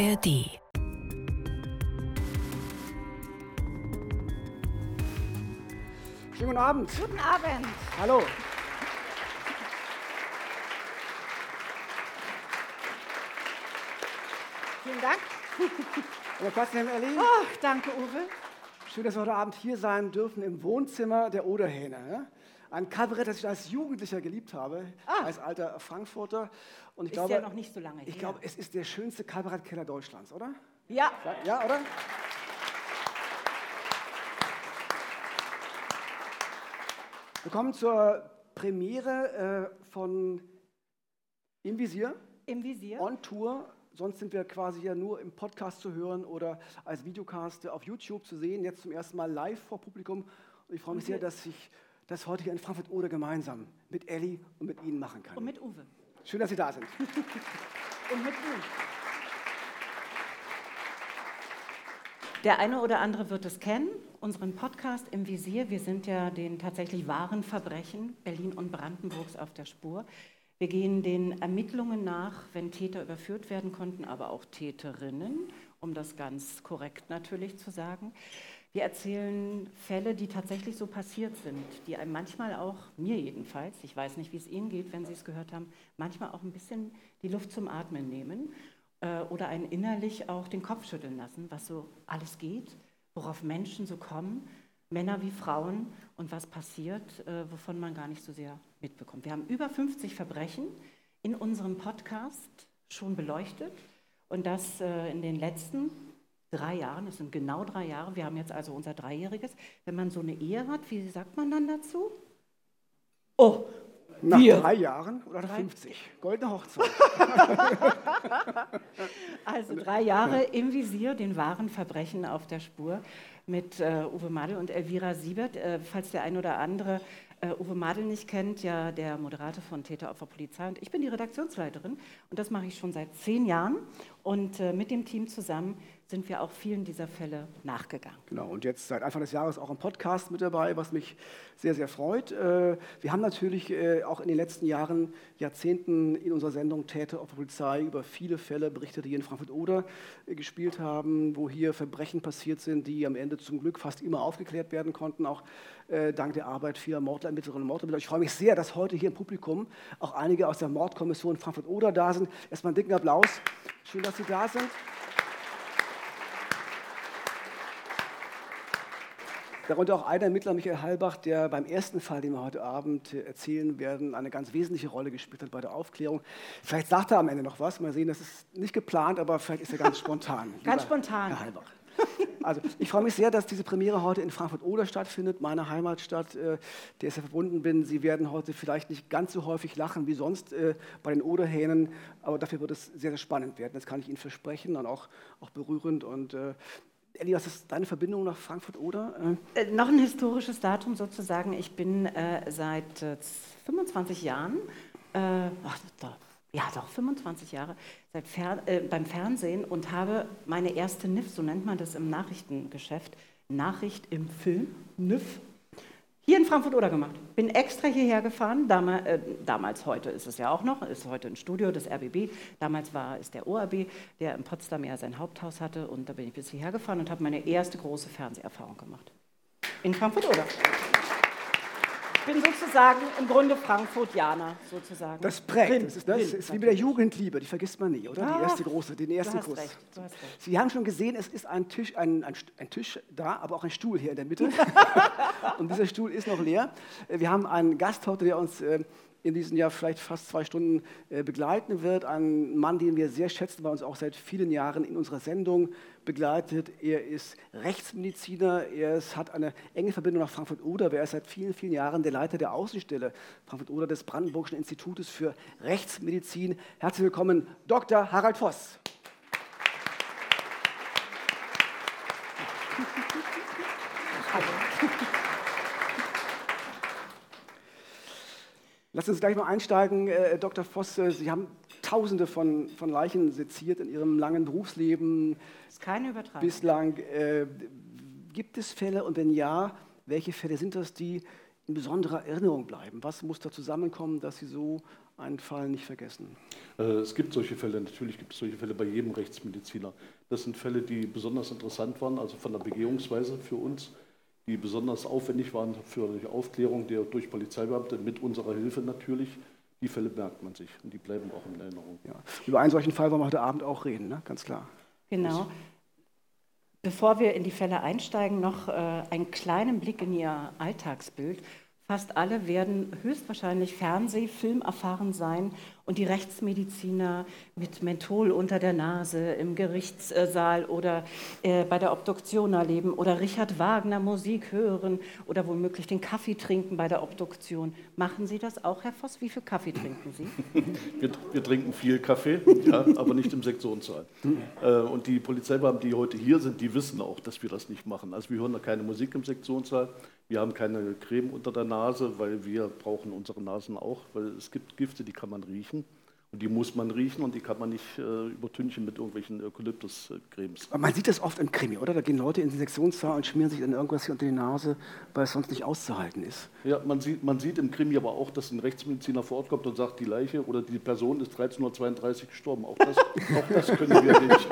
ARD. Schönen guten Abend. Guten Abend. Hallo. Vielen Dank. Hallo nehmen, Elli. Oh, danke, Uwe. Schön, dass wir heute Abend hier sein dürfen im Wohnzimmer der Oderhähne. ja? Ein Kabarett, das ich als Jugendlicher geliebt habe, Ah. als alter Frankfurter. Und ich Ist glaube, ja noch nicht so lange ich her. glaube, es ist der schönste Kabarettkeller Deutschlands, oder? Ja, Ja, oder? Wir kommen zur Premiere äh, von Im Visier. im Visier. on Tour. Sonst sind wir quasi ja nur im Podcast zu hören oder als Videocast auf YouTube zu sehen. Jetzt zum ersten Mal live vor Publikum. Und ich freue mich sehr, dass ich das heute hier in Frankfurt oder gemeinsam mit Elli und mit Ihnen machen kann. Und mit Uwe. Schön, dass Sie da sind. Und mit ihm. Der eine oder andere wird es kennen, unseren Podcast im Visier. Wir sind ja den tatsächlich wahren Verbrechen Berlin und Brandenburgs auf der Spur. Wir gehen den Ermittlungen nach, wenn Täter überführt werden konnten, aber auch Täterinnen, um das ganz korrekt natürlich zu sagen. Wir erzählen Fälle, die tatsächlich so passiert sind, die einem manchmal auch, mir jedenfalls, ich weiß nicht, wie es Ihnen geht, wenn Sie es gehört haben, manchmal auch ein bisschen die Luft zum Atmen nehmen äh, oder einen innerlich auch den Kopf schütteln lassen, was so alles geht, worauf Menschen so kommen, Männer wie Frauen und was passiert, äh, wovon man gar nicht so sehr mitbekommt. Wir haben über 50 Verbrechen in unserem Podcast schon beleuchtet und das äh, in den letzten drei Jahren, das sind genau drei Jahre, wir haben jetzt also unser Dreijähriges. Wenn man so eine Ehe hat, wie sagt man dann dazu? Oh, Nach wir. drei Jahren oder nach Drei- 50? Goldene Hochzeit. Also drei Jahre im Visier, den wahren Verbrechen auf der Spur mit äh, Uwe Madel und Elvira Siebert. Äh, falls der ein oder andere äh, Uwe Madel nicht kennt, ja der Moderator von Täter Opfer Polizei und ich bin die Redaktionsleiterin und das mache ich schon seit zehn Jahren und äh, mit dem Team zusammen sind wir auch vielen dieser Fälle nachgegangen. Genau, und jetzt seit Anfang des Jahres auch ein Podcast mit dabei, was mich sehr, sehr freut. Äh, Wir haben natürlich äh, auch in den letzten Jahren, Jahrzehnten in unserer Sendung Täter auf der Polizei über viele Fälle berichtet, die in Frankfurt-Oder äh, gespielt haben, wo hier Verbrechen passiert sind, die am Ende zum Glück fast immer aufgeklärt werden konnten, auch äh, dank der Arbeit vieler Mordlermittlerinnen und Mordlermittler. Ich freue mich sehr, dass heute hier im Publikum auch einige aus der Mordkommission Frankfurt-Oder da sind. Erstmal einen dicken Applaus. Schön, dass Sie da sind. Darunter auch einer Ermittler, Michael Halbach, der beim ersten Fall, den wir heute Abend äh, erzählen werden, eine ganz wesentliche Rolle gespielt hat bei der Aufklärung. Vielleicht sagt er am Ende noch was. Mal sehen, das ist nicht geplant, aber vielleicht ist er ganz spontan. Ganz Lieber spontan. Herr Halbach. Also, ich freue mich sehr, dass diese Premiere heute in Frankfurt-Oder stattfindet, meine Heimatstadt, äh, der ich sehr verbunden bin. Sie werden heute vielleicht nicht ganz so häufig lachen wie sonst äh, bei den Oderhähnen, aber dafür wird es sehr, sehr spannend werden. Das kann ich Ihnen versprechen und auch, auch berührend. Und äh, Elli, was ist deine Verbindung nach Frankfurt-Oder? Äh, Äh, noch ein historisches Datum sozusagen. Ich bin äh, seit äh, 25 Jahren, äh, ach, doch, ja doch, 25 Jahre Fer äh, beim Fernsehen und habe meine erste NIF, so nennt man das im Nachrichtengeschäft, Nachricht im Film, NIF, hier in Frankfurt oder gemacht. Bin extra hierher gefahren. Damals, äh, damals, heute ist es ja auch noch, ist heute ein Studio des RBB. Damals war es der ORB, der in Potsdam ja sein Haupthaus hatte. Und da bin ich bis hierher gefahren und habe meine erste große Fernseherfahrung gemacht. In Frankfurt oder? Ich bin sozusagen im Grunde Frankfurtianer, sozusagen. Das prägt. Das ist, das ist wie mit der. Jugendliebe, die vergisst man nie, oder? Die Ach, erste große, den ersten du Kuss. recht, du hast recht. Sie haben schon gesehen, es ist ein Tisch, ein, ein, ein Tisch da, aber auch ein Stuhl hier in der Mitte. Und dieser Stuhl ist noch leer. Wir haben einen Gast heute, der uns äh, in diesem Jahr vielleicht fast zwei Stunden äh, begleiten wird. Ein Mann, den wir sehr schätzen, er uns auch seit vielen Jahren in unserer Sendung begleitet. Er ist Rechtsmediziner, er ist, hat eine enge Verbindung nach Frankfurt-Oder, er ist seit vielen, vielen Jahren der Leiter der Außenstelle Frankfurt-Oder des Brandenburgischen Institutes für Rechtsmedizin. Herzlich willkommen, Dr. Harald Voss. Lass uns gleich mal einsteigen. Äh, Dr. Voss, Sie haben Tausende von, von Leichen seziert in Ihrem langen Berufsleben Das ist keine Übertreibung. bislang. Äh, gibt es Fälle und wenn ja, welche Fälle sind das, die in besonderer Erinnerung bleiben? Was muss da zusammenkommen, dass Sie so einen Fall nicht vergessen? Äh, es gibt solche Fälle, natürlich gibt es solche Fälle bei jedem Rechtsmediziner. Das sind Fälle, die besonders interessant waren, also von der Begehungsweise für uns, die besonders aufwendig waren für die Aufklärung der durch Polizeibeamte, mit unserer Hilfe natürlich. Die Fälle merkt man sich und die bleiben auch in Erinnerung. Ja. Über einen solchen Fall wollen wir heute Abend auch reden, ne? ganz klar. Genau. Bevor wir in die Fälle einsteigen, noch äh, einen kleinen Blick in Ihr Alltagsbild. Fast alle werden höchstwahrscheinlich Fernseh-, Film erfahren sein und die Rechtsmediziner mit Menthol unter der Nase im Gerichtssaal oder äh, bei der Obduktion erleben oder Richard Wagner Musik hören oder womöglich den Kaffee trinken bei der Obduktion. Machen Sie das auch, Herr Voss? Wie viel Kaffee trinken Sie? Wir, wir trinken viel Kaffee, ja, aber nicht im Sektionssaal. Äh, und die Polizeibeamten, die heute hier sind, die wissen auch, dass wir das nicht machen. Also wir hören da keine Musik im Sektionssaal. Wir haben keine Creme unter der Nase, weil wir brauchen unsere Nasen auch, weil es gibt Gifte, die kann man riechen. Und die muss man riechen und die kann man nicht äh, übertünchen mit irgendwelchen Eukalyptus-Cremes. Man sieht das oft im Krimi, oder? Da gehen Leute in den Sektionssaal und schmieren sich dann irgendwas hier unter die Nase, weil es sonst nicht auszuhalten ist. Ja, man sieht, man sieht im Krimi aber auch, dass ein Rechtsmediziner vor Ort kommt und sagt, die Leiche oder die Person ist 1332 gestorben. Auch das, auch das können wir nicht.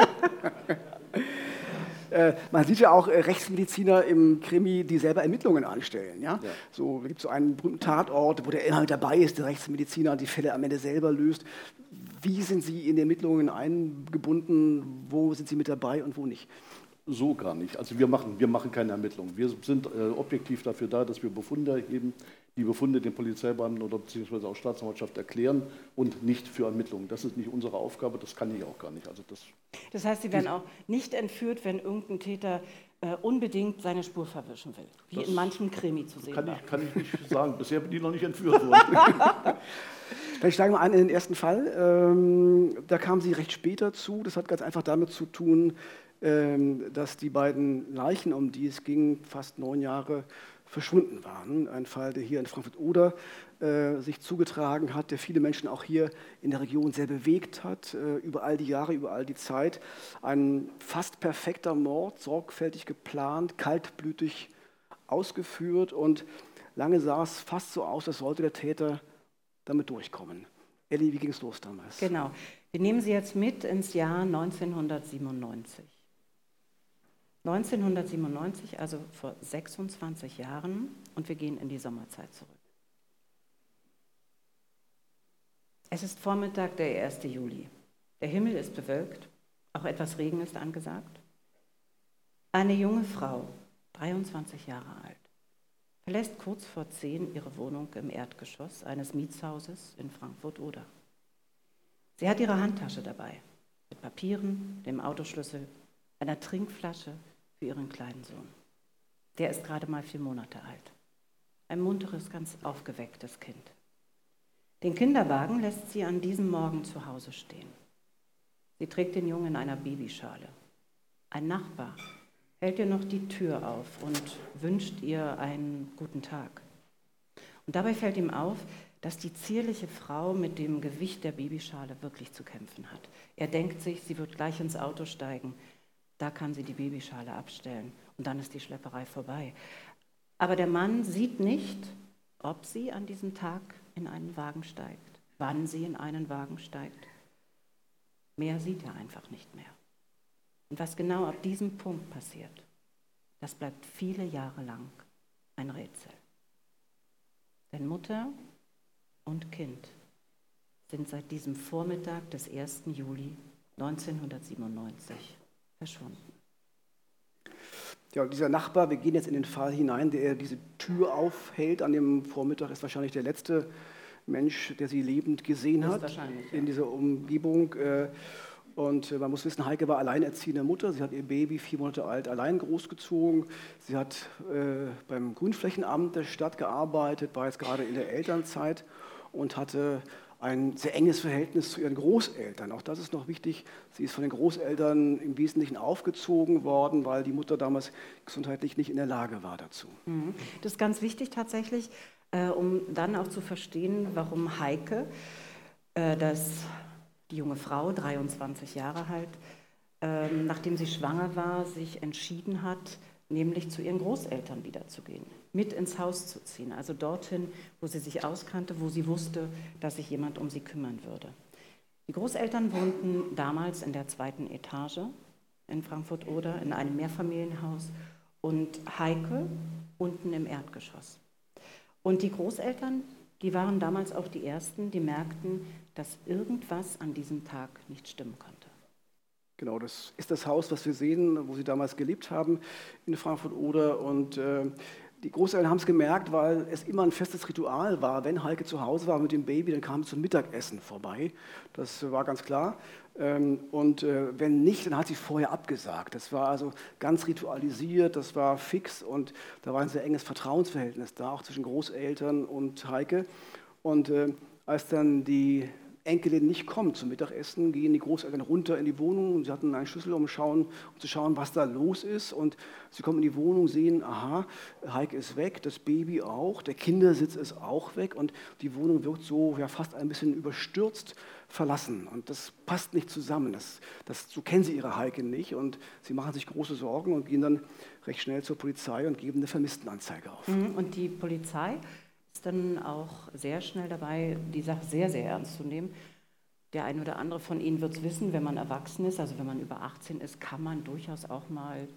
Äh, man sieht ja auch äh, Rechtsmediziner im Krimi, die selber Ermittlungen anstellen. Ja? ja. So gibt es so einen berühmten Tatort, wo der immer mit dabei ist, der Rechtsmediziner die Fälle am Ende selber löst. Wie sind Sie in die Ermittlungen eingebunden? Wo sind Sie mit dabei und wo nicht? So gar nicht. Also wir machen, wir machen keine Ermittlungen. Wir sind äh, objektiv dafür da, dass wir Befunde erheben, die Befunde den Polizeibeamten oder beziehungsweise auch Staatsanwaltschaft erklären und nicht für Ermittlungen. Das ist nicht unsere Aufgabe, das kann ich auch gar nicht. Also das, das heißt, Sie werden auch nicht entführt, wenn irgendein Täter äh, unbedingt seine Spur verwischen will, wie in manchen Krimi zu sehen kann war. Ich, kann ich nicht sagen. Bisher bin ich noch nicht entführt worden. Vielleicht steigen wir ein in den ersten Fall. Ähm, da kamen Sie recht spät dazu. Das hat ganz einfach damit zu tun, ähm, dass die beiden Leichen, um die es ging, fast neun Jahre verschwunden waren. Ein Fall, der hier in Frankfurt-Oder äh, sich zugetragen hat, der viele Menschen auch hier in der Region sehr bewegt hat, äh, über all die Jahre, über all die Zeit. Ein fast perfekter Mord, sorgfältig geplant, kaltblütig ausgeführt und lange sah es fast so aus, als sollte der Täter damit durchkommen. Elli, wie ging es los damals? Genau. Wir nehmen Sie jetzt mit ins Jahr 1997. 1997, also vor 26 Jahren, und wir gehen in die Sommerzeit zurück. Es ist Vormittag, der 1. Juli. Der Himmel ist bewölkt, auch etwas Regen ist angesagt. Eine junge Frau, 23 Jahre alt, verlässt kurz vor 10 ihre Wohnung im Erdgeschoss eines Mietshauses in Frankfurt-Oder. Sie hat ihre Handtasche dabei, mit Papieren, dem Autoschlüssel, einer Trinkflasche für ihren kleinen Sohn. Der ist gerade mal vier Monate alt. Ein munteres, ganz aufgewecktes Kind. Den Kinderwagen lässt sie an diesem Morgen zu Hause stehen. Sie trägt den Jungen in einer Babyschale. Ein Nachbar hält ihr noch die Tür auf und wünscht ihr einen guten Tag. Und dabei fällt ihm auf, dass die zierliche Frau mit dem Gewicht der Babyschale wirklich zu kämpfen hat. Er denkt sich, sie wird gleich ins Auto steigen. Da kann sie die Babyschale abstellen und dann ist die Schlepperei vorbei. Aber der Mann sieht nicht, ob sie an diesem Tag in einen Wagen steigt, wann sie in einen Wagen steigt. Mehr sieht er einfach nicht mehr. Und was genau ab diesem Punkt passiert, das bleibt viele Jahre lang ein Rätsel. Denn Mutter und Kind sind seit diesem Vormittag des 1. Juli 1997 verschwunden. Ja, dieser Nachbar, wir gehen jetzt in den Fall hinein, der diese Tür aufhält an dem Vormittag, ist wahrscheinlich der letzte Mensch, der sie lebend gesehen hat in dieser Umgebung. Äh, und man muss wissen, Heike war alleinerziehende Mutter. Sie hat ihr Baby vier Monate alt allein großgezogen. Sie hat äh, beim Grünflächenamt der Stadt gearbeitet, war jetzt gerade in der Elternzeit und hatte ein sehr enges Verhältnis zu ihren Großeltern. Auch das ist noch wichtig. Sie ist von den Großeltern im Wesentlichen aufgezogen worden, weil die Mutter damals gesundheitlich nicht in der Lage war dazu. Mhm. Das ist ganz wichtig tatsächlich, äh, um dann auch zu verstehen, warum Heike, äh, das, die junge Frau, 23 Jahre alt, äh, nachdem sie schwanger war, sich entschieden hat, nämlich zu ihren Großeltern wiederzugehen, mit ins Haus zu ziehen, also dorthin, wo sie sich auskannte, wo sie wusste, dass sich jemand um sie kümmern würde. Die Großeltern wohnten damals in der zweiten Etage in Frankfurt-Oder in einem Mehrfamilienhaus und Heike unten im Erdgeschoss. Und die Großeltern, die waren damals auch die Ersten, die merkten, dass irgendwas an diesem Tag nicht stimmen konnte. Genau, das ist das Haus, was wir sehen, wo sie damals gelebt haben in Frankfurt-Oder. Und äh, die Großeltern haben es gemerkt, weil es immer ein festes Ritual war. Wenn Heike zu Hause war mit dem Baby, dann kam sie zum Mittagessen vorbei. Das war ganz klar. Ähm, und äh, wenn nicht, dann hat sie vorher abgesagt. Das war also ganz ritualisiert, das war fix und da war ein sehr enges Vertrauensverhältnis da, auch zwischen Großeltern und Heike. Und äh, als dann die Enkelin nicht kommt zum Mittagessen, gehen die Großeltern runter in die Wohnung und sie hatten einen Schlüssel, um, schauen, um zu schauen, was da los ist. Und sie kommen in die Wohnung, sehen, aha, Heike ist weg, das Baby auch, der Kindersitz ist auch weg und die Wohnung wirkt so ja, fast ein bisschen überstürzt verlassen. Und das passt nicht zusammen. Das, das, so kennen sie ihre Heike nicht und sie machen sich große Sorgen und gehen dann recht schnell zur Polizei und geben eine Vermisstenanzeige auf. Mhm, und die Polizei dann auch sehr schnell dabei, die Sache sehr, sehr ernst zu nehmen. Der eine oder andere von Ihnen wird es wissen, wenn man erwachsen ist, also wenn man über 18 ist, kann man durchaus auch mal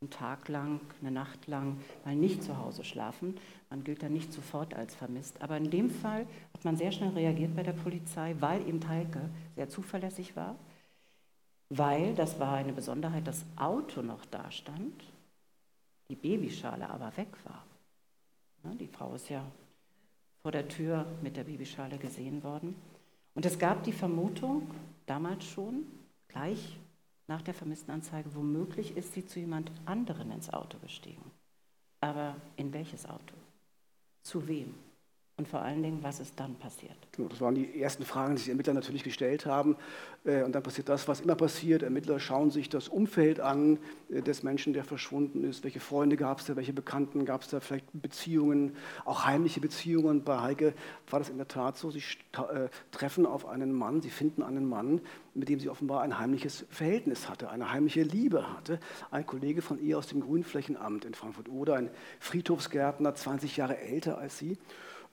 einen Tag lang, eine Nacht lang mal nicht zu Hause schlafen. Man gilt dann nicht sofort als vermisst. Aber in dem Fall hat man sehr schnell reagiert bei der Polizei, weil eben Heike sehr zuverlässig war, weil, das war eine Besonderheit, das Auto noch da stand, die Babyschale aber weg war. Die Frau ist ja vor der Tür mit der Babyschale gesehen worden. Und es gab die Vermutung, damals schon, gleich nach der Vermisstenanzeige, womöglich ist sie zu jemand anderen ins Auto gestiegen. Aber in welches Auto? Zu wem? Und vor allen Dingen, was ist dann passiert? Genau, das waren die ersten Fragen, die die Ermittler natürlich gestellt haben. Äh, und dann passiert das, was immer passiert. Ermittler schauen sich das Umfeld an äh, des Menschen, der verschwunden ist. Welche Freunde gab es da, welche Bekannten gab es da, vielleicht Beziehungen, auch heimliche Beziehungen. Bei Heike war das in der Tat so. Sie äh, treffen auf einen Mann, sie finden einen Mann, mit dem sie offenbar ein heimliches Verhältnis hatte, eine heimliche Liebe hatte. Ein Kollege von ihr aus dem Grünflächenamt in Frankfurt-Oder, ein Friedhofsgärtner, 20 Jahre älter als sie.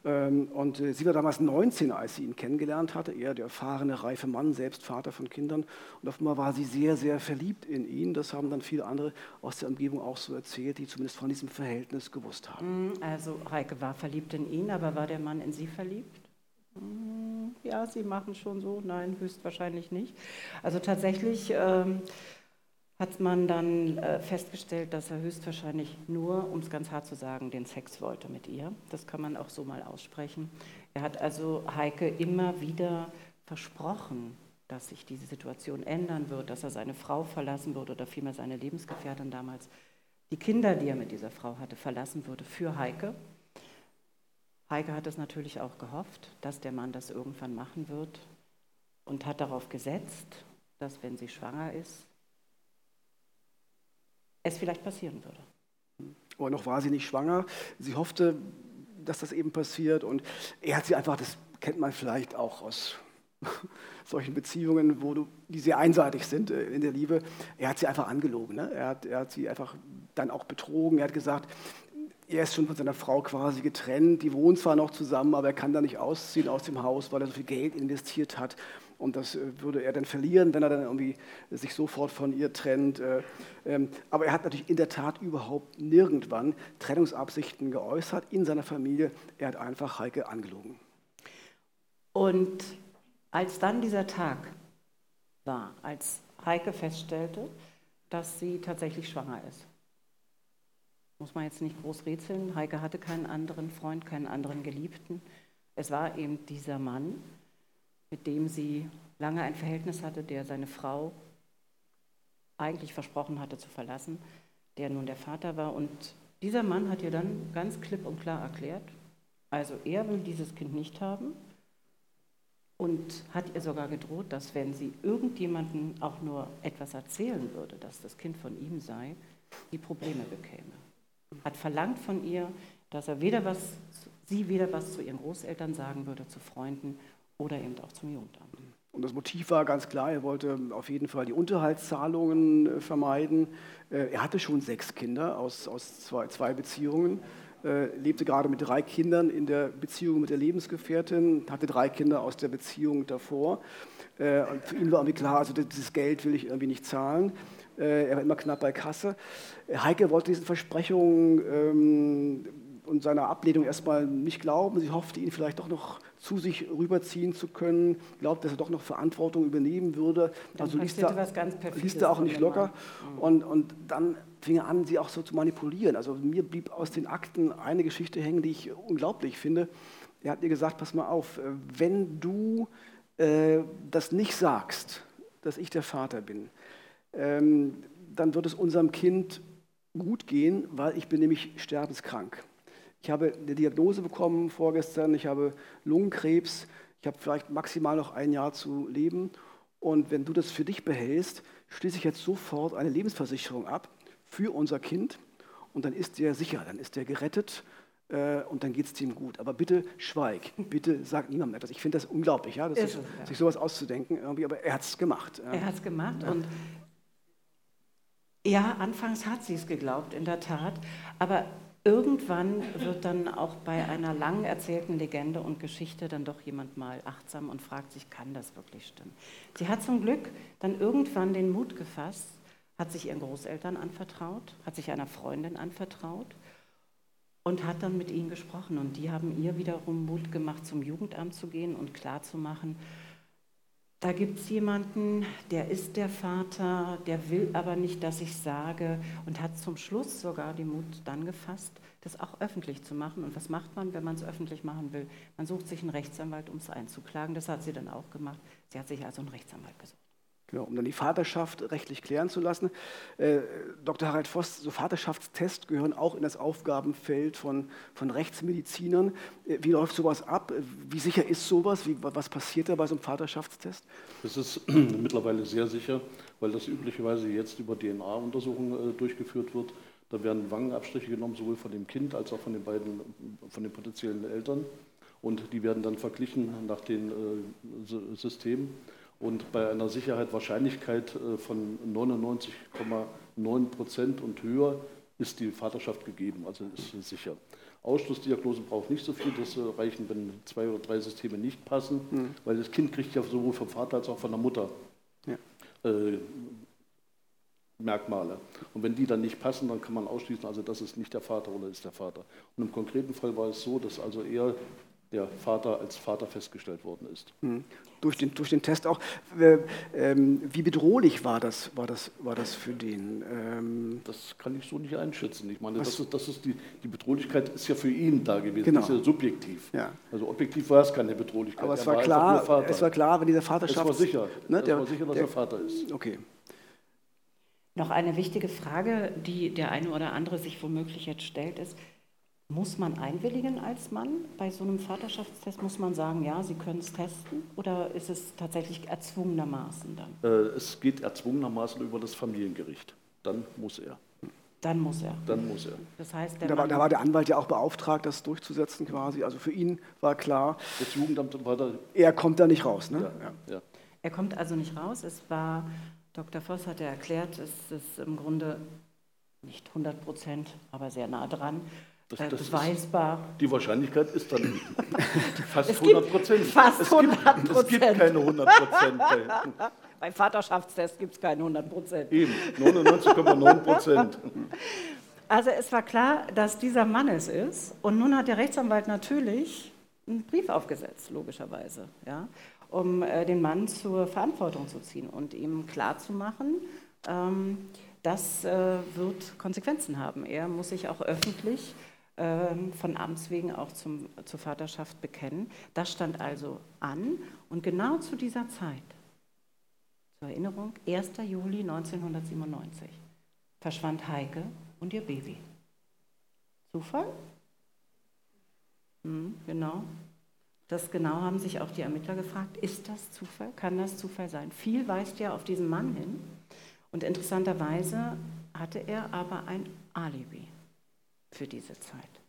Ähm, und äh, sie war damals 19, als sie ihn kennengelernt hatte. Er, der erfahrene, reife Mann, selbst Vater von Kindern. Und offenbar war sie sehr, sehr verliebt in ihn. Das haben dann viele andere aus der Umgebung auch so erzählt, die zumindest von diesem Verhältnis gewusst haben. Mm, also Heike war verliebt in ihn, aber war der Mann in sie verliebt? Mm, ja, sie machen schon so. Nein, höchstwahrscheinlich nicht. Also tatsächlich. Ähm hat man dann äh, festgestellt, dass er höchstwahrscheinlich nur, um es ganz hart zu sagen, den Sex wollte mit ihr. Das kann man auch so mal aussprechen. Er hat also Heike immer wieder versprochen, dass sich diese Situation ändern wird, dass er seine Frau verlassen würde oder vielmehr seine Lebensgefährtin damals, die Kinder, die er mit dieser Frau hatte, verlassen würde für Heike. Heike hat es natürlich auch gehofft, dass der Mann das irgendwann machen wird und hat darauf gesetzt, dass wenn sie schwanger ist, es vielleicht passieren würde. Aber noch war sie nicht schwanger. Sie hoffte, dass das eben passiert. Und er hat sie einfach, das kennt man vielleicht auch aus solchen Beziehungen, wo du, die sehr einseitig sind äh, in der Liebe. Er hat sie einfach angelogen. Ne? Er, hat, er hat sie einfach dann auch betrogen. Er hat gesagt, er ist schon von seiner Frau quasi getrennt. Die wohnen zwar noch zusammen, aber er kann da nicht ausziehen aus dem Haus, weil er so viel Geld investiert hat. Und das äh, würde er dann verlieren, wenn er dann irgendwie sich sofort von ihr trennt. Äh, ähm, aber er hat natürlich in der Tat überhaupt nirgendwann Trennungsabsichten geäußert in seiner Familie. Er hat einfach Heike angelogen. Und als dann dieser Tag war, als Heike feststellte, dass sie tatsächlich schwanger ist, muss man jetzt nicht groß rätseln. Heike hatte keinen anderen Freund, keinen anderen Geliebten. Es war eben dieser Mann, mit dem sie lange ein Verhältnis hatte, der seine Frau eigentlich versprochen hatte zu verlassen, der nun der Vater war. Und dieser Mann hat ihr dann ganz klipp und klar erklärt, also er will dieses Kind nicht haben und hat ihr sogar gedroht, dass wenn sie irgendjemanden auch nur etwas erzählen würde, dass das Kind von ihm sei, die Probleme bekäme. Hat verlangt von ihr, dass er weder was, sie weder was zu ihren Großeltern sagen würde, zu Freunden oder eben auch zum Jugendamt. Und das Motiv war ganz klar, er wollte auf jeden Fall die Unterhaltszahlungen äh, vermeiden. Äh, er hatte schon sechs Kinder aus, aus zwei, zwei Beziehungen, äh, lebte gerade mit drei Kindern in der Beziehung mit der Lebensgefährtin, hatte drei Kinder aus der Beziehung davor. Und für ihn war irgendwie klar, also dieses Geld will ich irgendwie nicht zahlen. Er war immer knapp bei Kasse. Heike wollte diesen Versprechungen ähm, und seiner Ablehnung erstmal nicht glauben. Sie hoffte, ihn vielleicht doch noch zu sich rüberziehen zu können, glaubt, dass er doch noch Verantwortung übernehmen würde. Dann also ließ er, ließ er auch nicht locker. Mhm. Und, und dann fing er an, sie auch so zu manipulieren. Also mir blieb aus den Akten eine Geschichte hängen, die ich unglaublich finde. Er hat ihr gesagt, pass mal auf, wenn du äh, das nicht sagst, dass ich der Vater bin, ähm, dann wird es unserem Kind gut gehen, weil ich bin nämlich sterbenskrank. Ich habe eine Diagnose bekommen vorgestern, ich habe Lungenkrebs, ich habe vielleicht maximal noch ein Jahr zu leben. Und wenn du das für dich behältst, schließe ich jetzt sofort eine Lebensversicherung ab für unser Kind und dann ist der sicher, dann ist der gerettet äh, und dann geht es ihm gut. Aber bitte schweig, bitte sag niemandem etwas. Ich finde das unglaublich, ja, das ist, ist, ja. sich sowas auszudenken, irgendwie, aber er hat es gemacht. Er hat es gemacht ja. und ja, anfangs hat sie es geglaubt, in der Tat. Aber Irgendwann wird dann auch bei einer lang erzählten Legende und Geschichte dann doch jemand mal achtsam und fragt sich, kann das wirklich stimmen? Sie hat zum Glück dann irgendwann den Mut gefasst, hat sich ihren Großeltern anvertraut, hat sich einer Freundin anvertraut und hat dann mit ihnen gesprochen. Und die haben ihr wiederum Mut gemacht, zum Jugendamt zu gehen und klarzumachen, da gibt es jemanden, der ist der Vater, der will aber nicht, dass ich sage und hat zum Schluss sogar den Mut dann gefasst, das auch öffentlich zu machen. Und was macht man, wenn man es öffentlich machen will? Man sucht sich einen Rechtsanwalt, um es einzuklagen. Das hat sie dann auch gemacht. Sie hat sich also einen Rechtsanwalt gesucht. Genau, um dann die Vaterschaft rechtlich klären zu lassen. Äh, Dr. Harald Voss, so Vaterschaftstests gehören auch in das Aufgabenfeld von, von Rechtsmedizinern. Äh, wie läuft sowas ab? Wie sicher ist sowas? Wie, was passiert da bei so einem Vaterschaftstest? Das ist mittlerweile sehr sicher, weil das üblicherweise jetzt über DNA-Untersuchungen äh, durchgeführt wird. Da werden Wangenabstriche genommen, sowohl von dem Kind als auch von den beiden, von den potenziellen Eltern. Und die werden dann verglichen nach den äh, Systemen und bei einer Sicherheit Wahrscheinlichkeit äh, von 99,9 Prozent und höher ist die Vaterschaft gegeben, also ist sicher. Ausschlussdiagnose braucht nicht so viel, das reichen, wenn zwei oder drei Systeme nicht passen, mhm. weil das Kind kriegt ja sowohl vom Vater als auch von der Mutter ja. äh, Merkmale. Und wenn die dann nicht passen, dann kann man ausschließen, also das ist nicht der Vater oder ist der Vater. Und im konkreten Fall war es so, dass also er der Vater als Vater festgestellt worden ist. Mhm. Durch, den, durch den Test auch. Äh, ähm, wie bedrohlich war das, war das, war das für den? Ähm das kann ich so nicht einschätzen. Ich meine, das ist, das ist die, die Bedrohlichkeit ist ja für ihn da gewesen, genau. das ist ja subjektiv. Ja. Also objektiv war es keine Bedrohlichkeit. Aber es war, war klar, es war klar, wenn dieser Vaterschaft... Es war sicher, ne, es der, war sicher dass der, er Vater ist. Okay. Noch eine wichtige Frage, die der eine oder andere sich womöglich jetzt stellt, ist, muss man einwilligen als Mann bei so einem Vaterschaftstest? Muss man sagen, ja, Sie können es testen? Oder ist es tatsächlich erzwungenermaßen dann? Äh, es geht erzwungenermaßen über das Familiengericht. Dann muss er. Dann muss er. Dann muss er. Das heißt, da war, da, war, der Anwalt ja auch beauftragt, das durchzusetzen quasi. Also für ihn war klar. Das Jugendamt war da. Er kommt da nicht raus, ne? Ja, ja. Er kommt also nicht raus. Es war, Dr. Voss hat ja erklärt, es ist im Grunde nicht 100 Prozent, aber sehr nah dran das, äh, das beweisbar. Ist, die Wahrscheinlichkeit ist dann fast es 100 Prozent. Fast 100 Prozent. Es, gibt keine 100 Prozent. Beim Vaterschaftstest gibt es keine 100 Prozent. Eben, 99,9 Prozent. Also es war klar, dass dieser Mann es ist. Und nun hat der Rechtsanwalt natürlich einen Brief aufgesetzt, logischerweise, ja, um äh, den Mann zur Verantwortung zu ziehen und ihm klarzumachen, ähm, das äh, wird Konsequenzen haben. Er muss sich auch öffentlich von Amts wegen auch zum, zur Vaterschaft bekennen. Das stand also an und genau zu dieser Zeit, zur Erinnerung, 1. Juli 1997, verschwand Heike und ihr Baby. Zufall? Hm, genau. Das genau haben sich auch die Ermittler gefragt. Ist das Zufall? Kann das Zufall sein? Viel weist ja auf diesen Mann hin. Und interessanterweise hatte er aber ein Alibi für diese Zeit.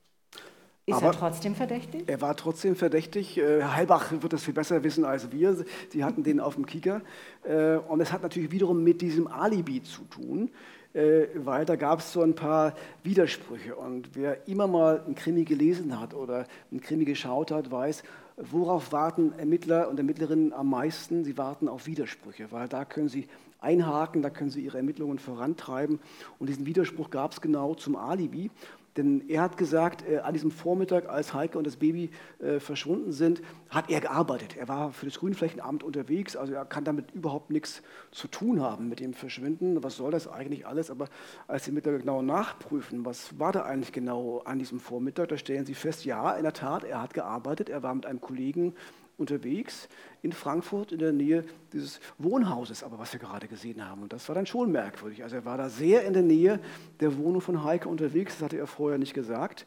Ist Aber er trotzdem verdächtig? Er war trotzdem verdächtig. Äh, Herr Heilbach wird das viel besser wissen als wir. Sie hatten den auf dem Kieker. Äh, und es hat natürlich wiederum mit diesem Alibi zu tun, äh, weil da gab es so ein paar Widersprüche. Und wer immer mal einen Krimi gelesen hat oder einen Krimi geschaut hat, weiß, worauf warten Ermittler und Ermittlerinnen am meisten? Sie warten auf Widersprüche, weil da können sie einhaken, da können sie ihre Ermittlungen vorantreiben. Und diesen Widerspruch gab es genau zum Alibi. Denn er hat gesagt, äh, an diesem Vormittag, als Heike und das Baby äh, verschwunden sind, hat er gearbeitet. Er war für das Grünflächenamt unterwegs, also er kann damit überhaupt nichts zu tun haben mit dem Verschwinden. Was soll das eigentlich alles? Aber als Sie mit der genau nachprüfen, was war da eigentlich genau an diesem Vormittag, da stellen Sie fest, ja, in der Tat, er hat gearbeitet, er war mit einem Kollegen unterwegs in Frankfurt in der Nähe dieses Wohnhauses, aber was wir gerade gesehen haben. Und das war dann schon merkwürdig. Also er war da sehr in der Nähe der Wohnung von Heike unterwegs, das hatte er vorher nicht gesagt.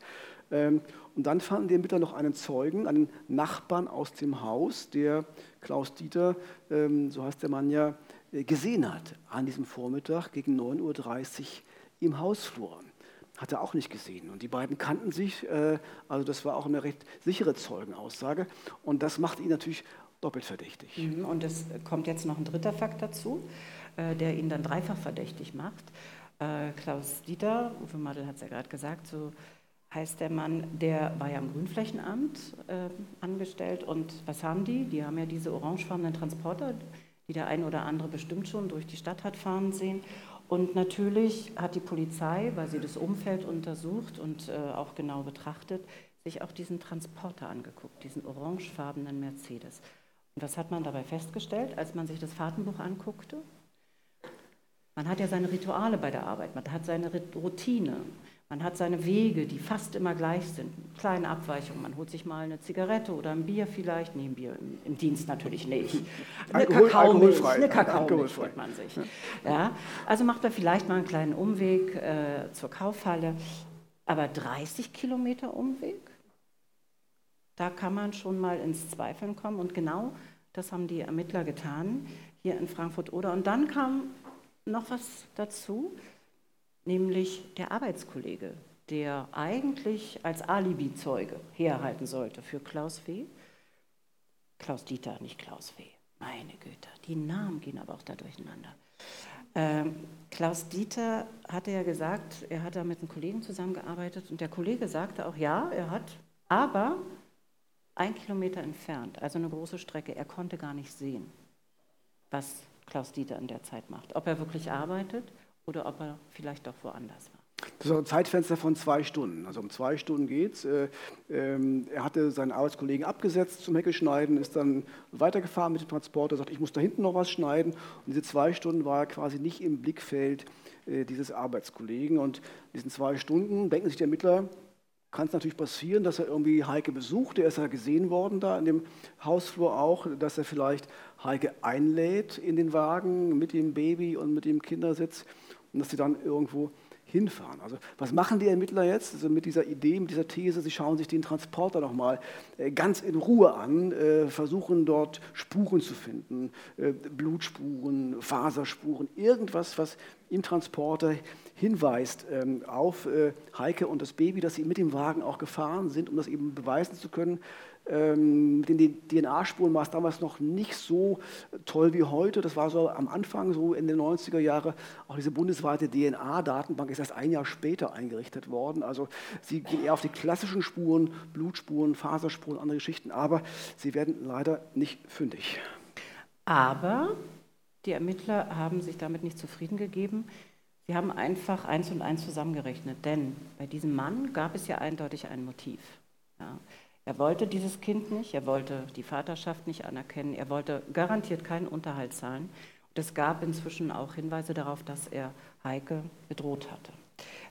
Ähm, und dann fanden die Ermittler noch einen Zeugen, einen Nachbarn aus dem Haus, der Klaus Dieter, ähm, so heißt der Mann ja, äh, gesehen hat an diesem Vormittag gegen 9.30 Uhr im Hausflur hat er auch nicht gesehen. Und die beiden kannten sich, äh, also das war auch eine recht sichere Zeugenaussage. Und das macht ihn natürlich doppelt verdächtig. Mhm, und es kommt jetzt noch ein dritter Fakt dazu, äh, der ihn dann dreifach verdächtig macht. Äh, Klaus Dieter, Uwe Madel hat es ja gerade gesagt, so heißt der Mann, der war ja im Grünflächenamt angestellt. Und was haben die? Die haben ja diese orangefarbenen Transporter, die der ein oder andere bestimmt schon durch die Stadt hat fahren sehen. Und natürlich hat die Polizei, weil sie das Umfeld untersucht und äh, auch genau betrachtet, sich auch diesen Transporter angeguckt, diesen orangefarbenen Mercedes. Und was hat man dabei festgestellt, als man sich das Fahrtenbuch anguckte? Man hat ja seine Rituale bei der Arbeit, man hat seine Routine. Man hat seine Wege, die fast immer gleich sind. Kleine Abweichungen. Man holt sich mal eine Zigarette oder ein Bier vielleicht. Nee, ein Bier im, im Dienst natürlich nicht. Eine Alkohol, Kakaomilch, eine Kakaomilch holt man sich. Ja, also macht er vielleicht mal einen kleinen Umweg äh, zur Kaufhalle. Aber 30 Kilometer Umweg? Da kann man schon mal ins Zweifeln kommen. Und genau das haben die Ermittler getan hier in Frankfurt-Oder. Und dann kam noch was dazu nämlich der Arbeitskollege, der eigentlich als Alibi-Zeuge herhalten sollte für Klaus Fee. Klaus Dieter, nicht Klaus Fee. Meine Güte, die Namen gehen aber auch da durcheinander. Ähm, Klaus Dieter hatte ja gesagt, er hat da mit einem Kollegen zusammengearbeitet und der Kollege sagte auch, ja, er hat, aber ein Kilometer entfernt, also eine große Strecke, er konnte gar nicht sehen, was Klaus Dieter in der Zeit macht. Ob er wirklich arbeitet oder ob er vielleicht doch woanders war. Das ist ein Zeitfenster von zwei Stunden. Also um zwei Stunden geht es. Äh, ähm, er hatte seinen Arbeitskollegen abgesetzt zum Hecke-Schneiden, ist dann weitergefahren mit dem Transporter, sagt, ich muss da hinten noch was schneiden. Und diese zwei Stunden war er quasi nicht im Blickfeld äh, dieses Arbeitskollegen. Und in diesen zwei Stunden denken sich die Ermittler, kann es natürlich passieren, dass er irgendwie Heike besucht. Er ist ja gesehen worden da in dem Hausflur auch, dass er vielleicht Heike einlädt in den Wagen mit dem Baby und mit dem Kindersitz und dass sie dann irgendwo hinfahren. Also was machen die Ermittler jetzt also mit dieser Idee, mit dieser These? Sie schauen sich den Transporter nochmal äh, ganz in Ruhe an, äh, versuchen dort Spuren zu finden, äh, Blutspuren, Faserspuren, irgendwas, was im Transporter hinweist ähm, auf Heike und das Baby, dass sie mit dem Wagen auch gefahren sind, um das eben beweisen zu können, ähm, mit den DNA-Spuren war es damals noch nicht so toll wie heute. Das war so am Anfang, so in den 90er Jahren. Auch diese bundesweite DNA-Datenbank ist erst ein Jahr später eingerichtet worden. Also sie gehen eher auf die klassischen Spuren, Blutspuren, Faserspuren, andere Geschichten. Aber sie werden leider nicht fündig. Aber die Ermittler haben sich damit nicht zufrieden gegeben. Sie haben einfach eins und eins zusammengerechnet. Denn bei diesem Mann gab es ja eindeutig ein Motiv. Ja. Er wollte dieses Kind nicht, er wollte die Vaterschaft nicht anerkennen, er wollte garantiert keinen Unterhalt zahlen. Und es gab inzwischen auch Hinweise darauf, dass er Heike bedroht hatte.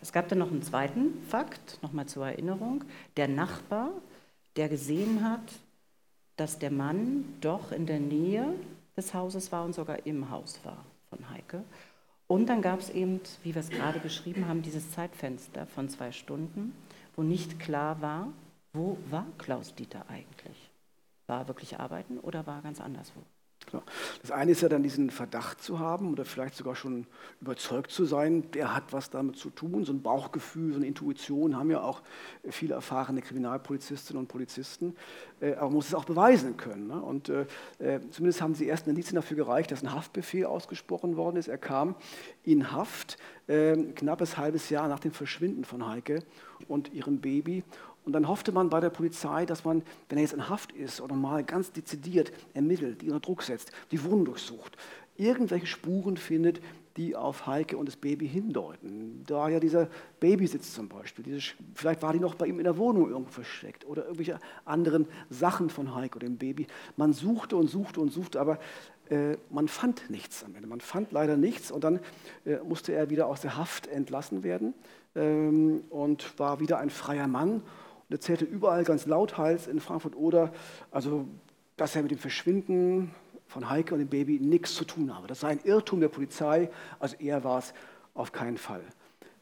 Es gab dann noch einen zweiten Fakt, nochmal zur Erinnerung. Der Nachbar, der gesehen hat, dass der Mann doch in der Nähe des Hauses war und sogar im Haus war von Heike. Und dann gab es eben, wie wir es gerade beschrieben haben, dieses Zeitfenster von zwei Stunden, wo nicht klar war, wo war Klaus Dieter eigentlich? War er wirklich arbeiten oder war er ganz anderswo? Das eine ist ja dann diesen Verdacht zu haben oder vielleicht sogar schon überzeugt zu sein, der hat was damit zu tun. So ein Bauchgefühl, so eine Intuition haben ja auch viele erfahrene Kriminalpolizistinnen und Polizisten. Äh, aber man muss es auch beweisen können. Ne? Und äh, äh, zumindest haben sie erst Indizien dafür gereicht, dass ein Haftbefehl ausgesprochen worden ist. Er kam in Haft, knappes halbes Jahr nach dem Verschwinden von Heike und ihrem Baby. Und dann hoffte man bei der Polizei, dass man, wenn er jetzt in Haft ist oder mal ganz dezidiert ermittelt, die unter Druck setzt, die Wohnung durchsucht, irgendwelche Spuren findet, die auf Heike und das Baby hindeuten. Da ja dieser Babysitz zum Beispiel, diese, vielleicht war die noch bei ihm in der Wohnung irgendwo versteckt oder irgendwelche anderen Sachen von Heike oder dem Baby. Man suchte und suchte und suchte, aber äh, man fand nichts am Ende. Man fand leider nichts und dann äh, musste er wieder aus der Haft entlassen werden ähm, und war wieder ein freier Mann und erzählte überall ganz lauthals in Frankfurt oder, also, dass er mit dem Verschwinden von Heike und dem Baby nichts zu tun habe. Das sei ein Irrtum der Polizei, also er war es auf keinen Fall.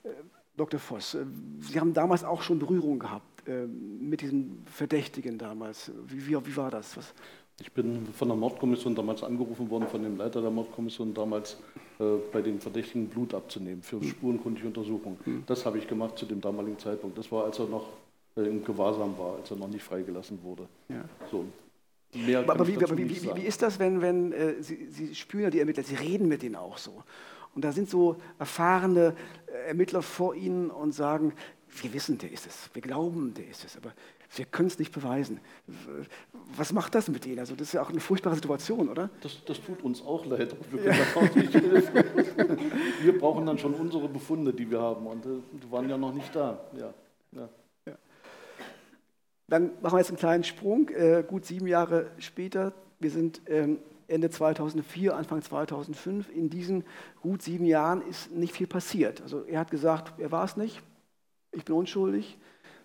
Äh, Dr. Voss, äh, Sie haben damals auch schon Berührung gehabt äh, mit diesen Verdächtigen damals. Wie, wie, wie war das? Was? Ich bin von der Mordkommission damals angerufen worden, von dem Leiter der Mordkommission damals, äh, bei den Verdächtigen Blut abzunehmen für hm. spurenkundige Untersuchung. Hm. Das habe ich gemacht zu dem damaligen Zeitpunkt. Das war, als er noch im Gewahrsam war, als er noch nicht freigelassen wurde. Ja. So. Mehr aber wie, aber wie, wie, wie, ist das, wenn, wenn äh, Sie, Sie spüren ja die Ermittler, Sie reden mit denen auch so. Und da sind so erfahrene äh, Ermittler vor Ihnen und sagen, wir wissen, der ist es, wir glauben, der ist es, aber wir können es nicht beweisen. Was macht das mit Ihnen? Also das ist ja auch eine furchtbare Situation, oder? Das, das tut uns auch leid, aber wir können ja. auch nicht helfen. Wir brauchen dann schon unsere Befunde, die wir haben und äh, die waren ja noch nicht da. Ja. ja. Dann machen wir jetzt einen kleinen Sprung, äh, gut sieben Jahre später. Wir sind ähm, Ende 2004, Anfang 2005. In diesen gut sieben Jahren ist nicht viel passiert. Also er hat gesagt, er war es nicht, ich bin unschuldig.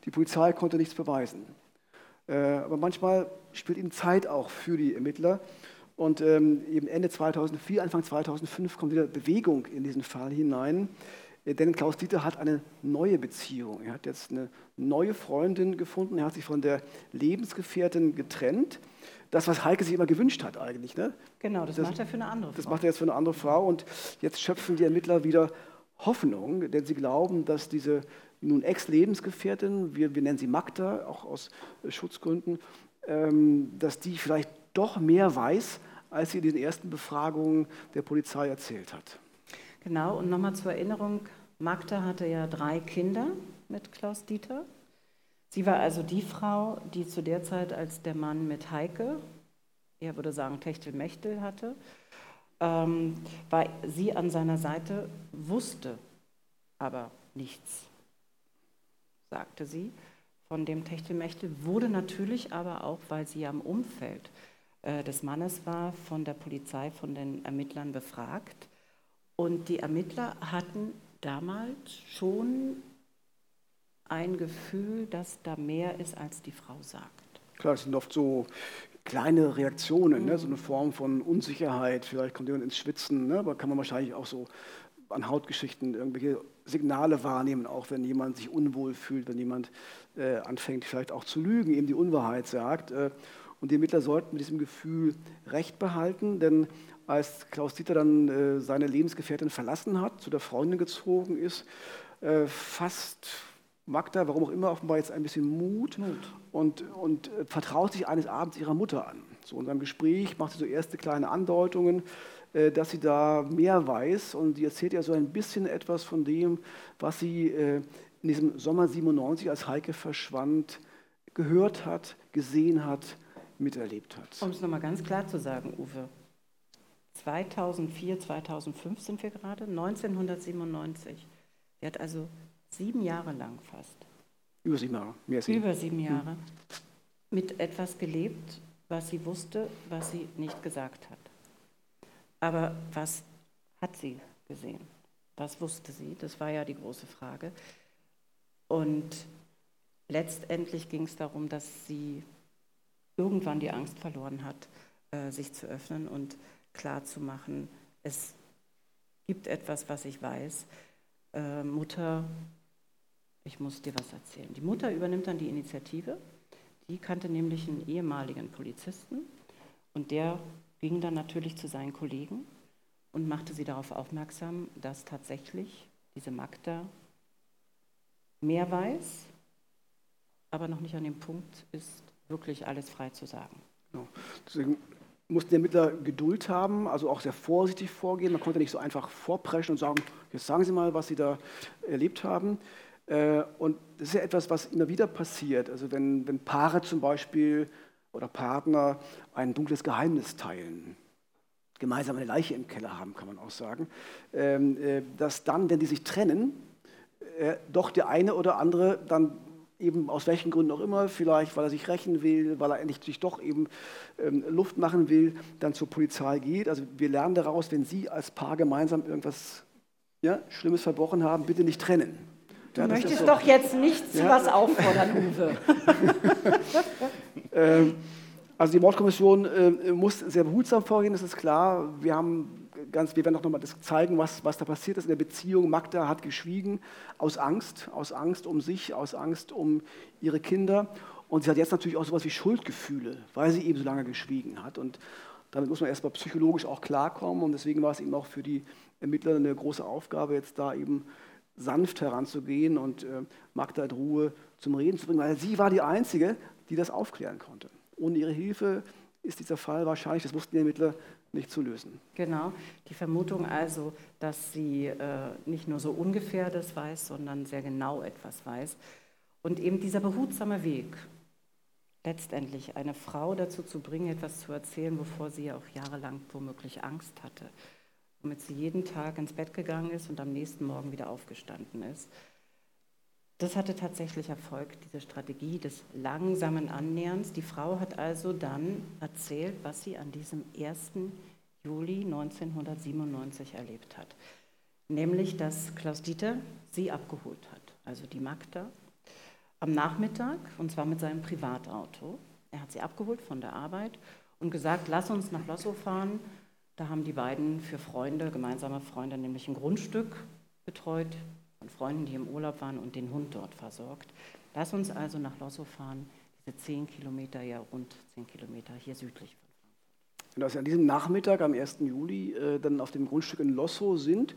Die Polizei konnte nichts beweisen. Äh, aber manchmal spielt ihm Zeit auch für die Ermittler. Und ähm, eben Ende 2004, Anfang 2005 kommt wieder Bewegung in diesen Fall hinein. Denn Klaus Dieter hat eine neue Beziehung. Er hat jetzt eine neue Freundin gefunden. Er hat sich von der Lebensgefährtin getrennt. Das, was Heike sich immer gewünscht hat eigentlich. Ne? Genau, das, das macht er für eine andere Frau. Das macht er jetzt für eine andere Frau. Und jetzt schöpfen die Ermittler wieder Hoffnung, denn sie glauben, dass diese nun Ex-Lebensgefährtin, wir, wir nennen sie Magda, auch aus äh, Schutzgründen, ähm, dass die vielleicht doch mehr weiß, als sie in den ersten Befragungen der Polizei erzählt hat. Genau, und nochmal zur Erinnerung, Magda hatte ja drei Kinder mit Klaus Dieter. Sie war also die Frau, die zu der Zeit, als der Mann mit Heike, er würde sagen Techtelmechtel hatte, ähm, war sie an seiner Seite, wusste aber nichts, sagte sie. Von dem Techtelmechtel wurde natürlich aber auch, weil sie am Umfeld äh, des Mannes war, von der Polizei, von den Ermittlern befragt. Und die Ermittler hatten damals schon ein Gefühl, dass da mehr ist, als die Frau sagt. Klar, es sind oft so kleine Reaktionen, mhm. ne? so eine Form von Unsicherheit. Vielleicht kommt jemand ins Schwitzen, ne? aber kann man wahrscheinlich auch so an Hautgeschichten irgendwelche Signale wahrnehmen, auch wenn jemand sich unwohl fühlt, wenn jemand äh, anfängt, vielleicht auch zu lügen, eben die Unwahrheit sagt. Äh, und die Ermittler sollten mit diesem Gefühl Recht behalten, denn als Klaus Dieter dann äh, seine Lebensgefährtin verlassen hat, zu der Freundin gezogen ist, äh, fast Magda, warum auch immer, offenbar jetzt ein bisschen Mut, Mut. Und, und äh, vertraut sich eines Abends ihrer Mutter an. So in seinem Gespräch macht sie so erste kleine Andeutungen, dass sie da mehr weiß und sie erzählt ja so ein bisschen etwas von dem, was sie in diesem Sommer 97, als Heike verschwand, gehört hat, gesehen hat, miterlebt hat. Um es nochmal ganz klar zu sagen, Uwe, 2004, 2005 sind wir gerade, 1997. Sie hat also sieben Jahre lang fast. Über sieben Jahre. Mehr sieben. Über sieben Jahre. Mhm. Mit etwas gelebt, was sie wusste, was sie nicht gesagt hat. Aber was hat sie gesehen? Was wusste sie? Das war ja die große Frage. Und letztendlich ging es darum, dass sie irgendwann die Angst verloren hat, äh, sich zu öffnen und klarzumachen, es gibt etwas, was ich weiß. Äh, Mutter, ich muss dir was erzählen. Die Mutter übernimmt dann die Initiative. Die kannte nämlich einen ehemaligen Polizisten und der ging dann natürlich zu seinen Kollegen und machte sie darauf aufmerksam, dass tatsächlich diese Magda mehr weiß, aber noch nicht an dem Punkt ist, wirklich alles frei zu sagen. Genau. Deswegen mussten die Ermittler Geduld haben, also auch sehr vorsichtig vorgehen. Man konnte nicht so einfach vorpreschen und sagen, jetzt sagen Sie mal, was Sie da erlebt haben. Äh, und das ist ja etwas, was immer wieder passiert. Also wenn, wenn Paare zum Beispiel oder Partner ein dunkles Geheimnis teilen, gemeinsam eine Leiche im Keller haben, kann man auch sagen, ähm, äh, dass dann, wenn die sich trennen, äh, doch der eine oder andere dann eben aus welchen Gründen auch immer, vielleicht weil er sich rächen will, weil er endlich sich doch eben ähm, Luft machen will, dann zur Polizei geht. Also wir lernen daraus, wenn Sie als Paar gemeinsam irgendwas ja, Schlimmes verbrochen haben, bitte nicht trennen. Du ja, möchtest so. doch jetzt nicht zu ja. was auffordern, Uwe. ähm, also die Mordkommission äh, muss sehr behutsam vorgehen, das ist klar. Wir haben ganz, wir werden auch nochmal das zeigen, was, was da passiert ist in der Beziehung. Magda hat geschwiegen aus Angst, aus Angst um sich, aus Angst um ihre Kinder. Und sie hat jetzt natürlich auch sowas wie Schuldgefühle, weil sie eben so lange geschwiegen hat. Und damit muss man erstmal psychologisch auch klarkommen. Und deswegen war es eben auch für die Ermittler eine große Aufgabe, jetzt da eben sanft heranzugehen und äh, Magda in Ruhe zum Reden zu bringen, weil sie war die Einzige, die das aufklären konnte. Ohne ihre Hilfe ist dieser Fall wahrscheinlich, das wussten die Ermittler, nicht zu lösen. Genau, die Vermutung also, dass sie äh, nicht nur so ungefähr das weiß, sondern sehr genau etwas weiß. Und eben dieser behutsame Weg, letztendlich eine Frau dazu zu bringen, etwas zu erzählen, wovor sie ja auch jahrelang womöglich Angst hatte, womit sie jeden Tag ins Bett gegangen ist und am nächsten Morgen wieder aufgestanden ist. Das hatte tatsächlich Erfolg, diese Strategie des langsamen Annäherns. Die Frau hat also dann erzählt, was sie an diesem 1. Juli 1997 erlebt hat. Nämlich, dass Klaus Dieter sie abgeholt hat, also die Magda, am Nachmittag, und zwar mit seinem Privatauto. Er hat sie abgeholt von der Arbeit und gesagt, lass uns nach Lossow fahren. Da haben die beiden für Freunde, gemeinsame Freunde, nämlich ein Grundstück betreut, von Freunden, die im Urlaub waren und den Hund dort versorgt. Lass uns also nach Lossow fahren, diese zehn Kilometer, ja rund zehn Kilometer hier südlich von Frankfurt. Und als Sie an diesem Nachmittag am 1. Juli äh, dann auf dem Grundstück in Lossow sind,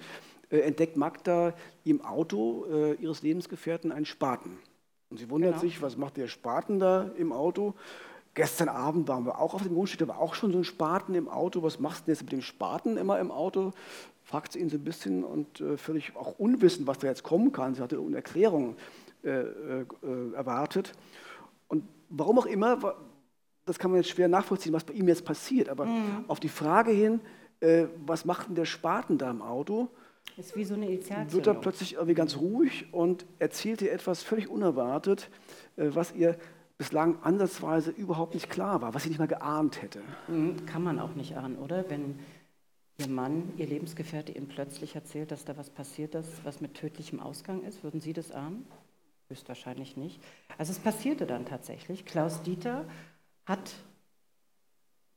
äh, entdeckt Magda im Auto äh, ihres Lebensgefährten einen Spaten. Und sie wundert genau. sich, was macht der Spaten da im Auto? Gestern Abend waren wir auch auf dem Grundstück, da war auch schon so ein Spaten im Auto. Was machst du jetzt mit dem Spaten immer im Auto? Fragt sie ihn so ein bisschen und äh, völlig auch unwissend, was da jetzt kommen kann. Sie hatte eine Erklärung äh, äh, erwartet. Und warum auch immer, das kann man jetzt schwer nachvollziehen, was bei ihm jetzt passiert. Aber mhm. auf die Frage hin, äh, was macht denn der Spaten da im Auto? Ist wie so eine Wird er plötzlich irgendwie ganz ruhig und erzählt ihr etwas völlig unerwartet, äh, was ihr bislang ansatzweise überhaupt nicht klar war, was sie nicht mal geahnt hätte. Mhm, kann man auch nicht ahnen, oder? Wenn Ihr Mann, Ihr Lebensgefährte Ihnen plötzlich erzählt, dass da was passiert ist, was mit tödlichem Ausgang ist? Würden Sie das ahnen? Höchstwahrscheinlich nicht. Also es passierte dann tatsächlich. Klaus Dieter hat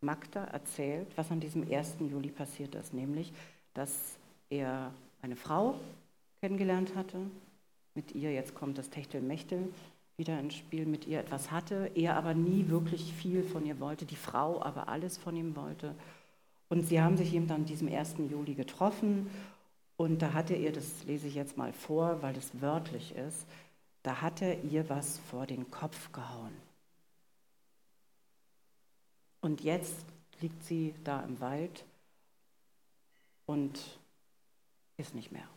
Magda erzählt, was an diesem 1. Juli passiert ist, nämlich, dass er eine Frau kennengelernt hatte, mit ihr, jetzt kommt das Techtelmechtel wieder ins Spiel, mit ihr etwas hatte, er aber nie wirklich viel von ihr wollte, die Frau aber alles von ihm wollte und sie haben sich eben dann diesem 1. Juli getroffen und da hatte er, das lese ich jetzt mal vor, weil das wörtlich ist, da hat er ihr was vor den Kopf gehauen. Und jetzt liegt sie da im Wald und ist nicht mehr.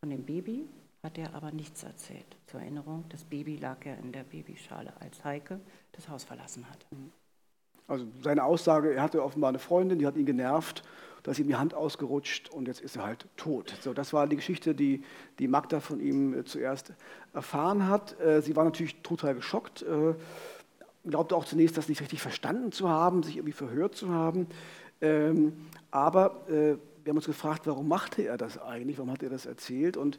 Von dem Baby hat er aber nichts erzählt. Zur Erinnerung, das Baby lag ja in der Babyschale, als Heike das Haus verlassen hat. Also seine Aussage, er hatte offenbar eine Freundin, die hat ihn genervt, da ist ihm die Hand ausgerutscht und jetzt ist er halt tot. So, das war die Geschichte, die, die Magda von ihm äh, zuerst erfahren hat. Äh, sie war natürlich total geschockt, äh, glaubte auch zunächst, das nicht richtig verstanden zu haben, sich irgendwie verhört zu haben. Ähm, aber wir haben uns gefragt, warum machte er das eigentlich, warum hat er das erzählt? Und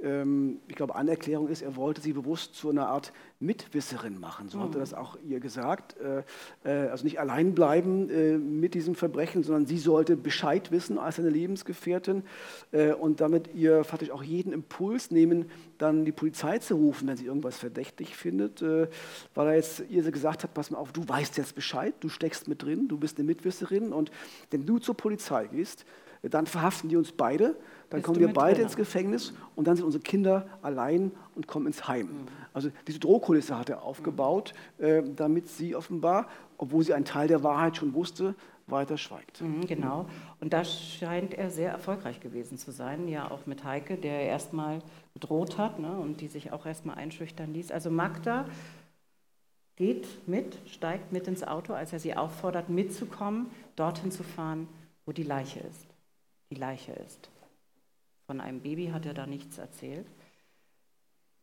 ich glaube, eine Erklärung ist, er wollte sie bewusst zu einer Art Mitwisserin machen. So mhm. hat er das auch ihr gesagt. Äh, äh, also nicht allein bleiben äh, mit diesem Verbrechen, sondern sie sollte Bescheid wissen als seine Lebensgefährtin äh, und damit ihr faktisch auch jeden Impuls nehmen, dann die Polizei zu rufen, wenn sie irgendwas verdächtig findet, weil er jetzt ihr gesagt hat, pass mal auf, du weißt jetzt Bescheid, du steckst mit drin, du bist eine Mitwisserin und wenn du zur Polizei gehst, dann verhaften die uns beide, dann Bist kommen wir beide ins Gefängnis und dann sind unsere Kinder allein und kommen ins Heim. Mhm. Also diese Drohkulisse hat er aufgebaut, mhm. äh, damit sie offenbar, obwohl sie einen Teil der Wahrheit schon wusste, weiter schweigt. Mhm, genau. Und da scheint er sehr erfolgreich gewesen zu sein, ja auch mit Heike, der erstmal bedroht hat ne, und die sich auch erstmal einschüchtern ließ. Also Magda geht mit, steigt mit ins Auto, als er sie auffordert, mitzukommen, dorthin zu fahren, wo die Leiche ist die Leiche ist. Von einem Baby hat er da nichts erzählt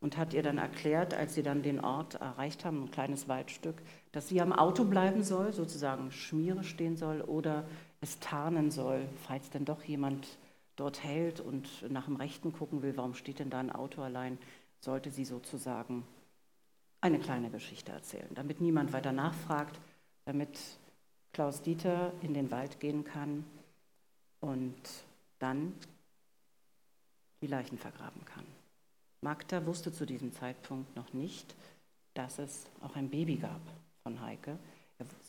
und hat ihr dann erklärt, als sie dann den Ort erreicht haben, ein kleines Waldstück, dass sie am Auto bleiben soll, sozusagen Schmiere stehen soll oder es tarnen soll, falls denn doch jemand dort hält und nach dem Rechten gucken will, warum steht denn da ein Auto allein, sollte sie sozusagen eine kleine Geschichte erzählen, damit niemand weiter nachfragt, damit Klaus Dieter in den Wald gehen kann und dann die Leichen vergraben kann. Magda wusste zu diesem Zeitpunkt noch nicht, dass es auch ein Baby gab von Heike.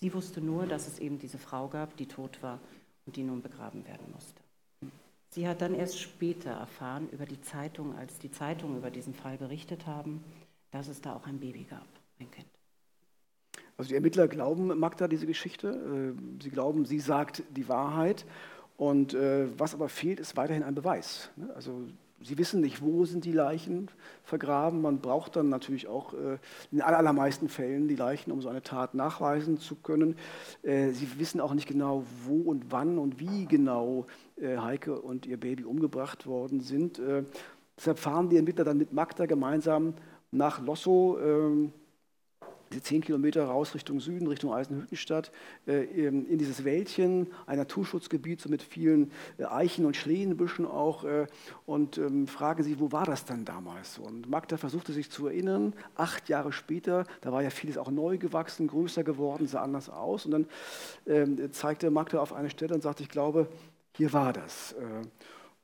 Sie wusste nur, dass es eben diese Frau gab, die tot war und die nun begraben werden musste. Sie hat dann erst später erfahren über die Zeitung, als die Zeitungen über diesen Fall berichtet haben, dass es da auch ein Baby gab, ein Kind. Also die Ermittler glauben Magda diese Geschichte. Äh, sie glauben, sie sagt die Wahrheit. Und äh, was aber fehlt, ist weiterhin ein Beweis. Ne? Also Sie wissen nicht, wo sind die Leichen vergraben. Man braucht dann natürlich auch äh, in allermeisten Fällen die Leichen, um so eine Tat nachweisen zu können. Äh, Sie wissen auch nicht genau, wo und wann und wie genau äh, Heike und ihr Baby umgebracht worden sind. Deshalb fahren die Ermittler dann mit Magda gemeinsam nach Losso ähm, zehn Kilometer raus Richtung Süden, Richtung Eisenhüttenstadt, äh, in dieses Wäldchen, ein Naturschutzgebiet so mit vielen äh, Eichen und Schlehenbüschen auch äh, und ähm, fragen sie, wo war das dann damals? Und Magda versuchte sich zu erinnern, acht Jahre später, da war ja vieles auch neu gewachsen, größer geworden, sah anders aus und dann ähm, zeigte Magda auf eine Stelle und sagte, ich glaube, hier war das.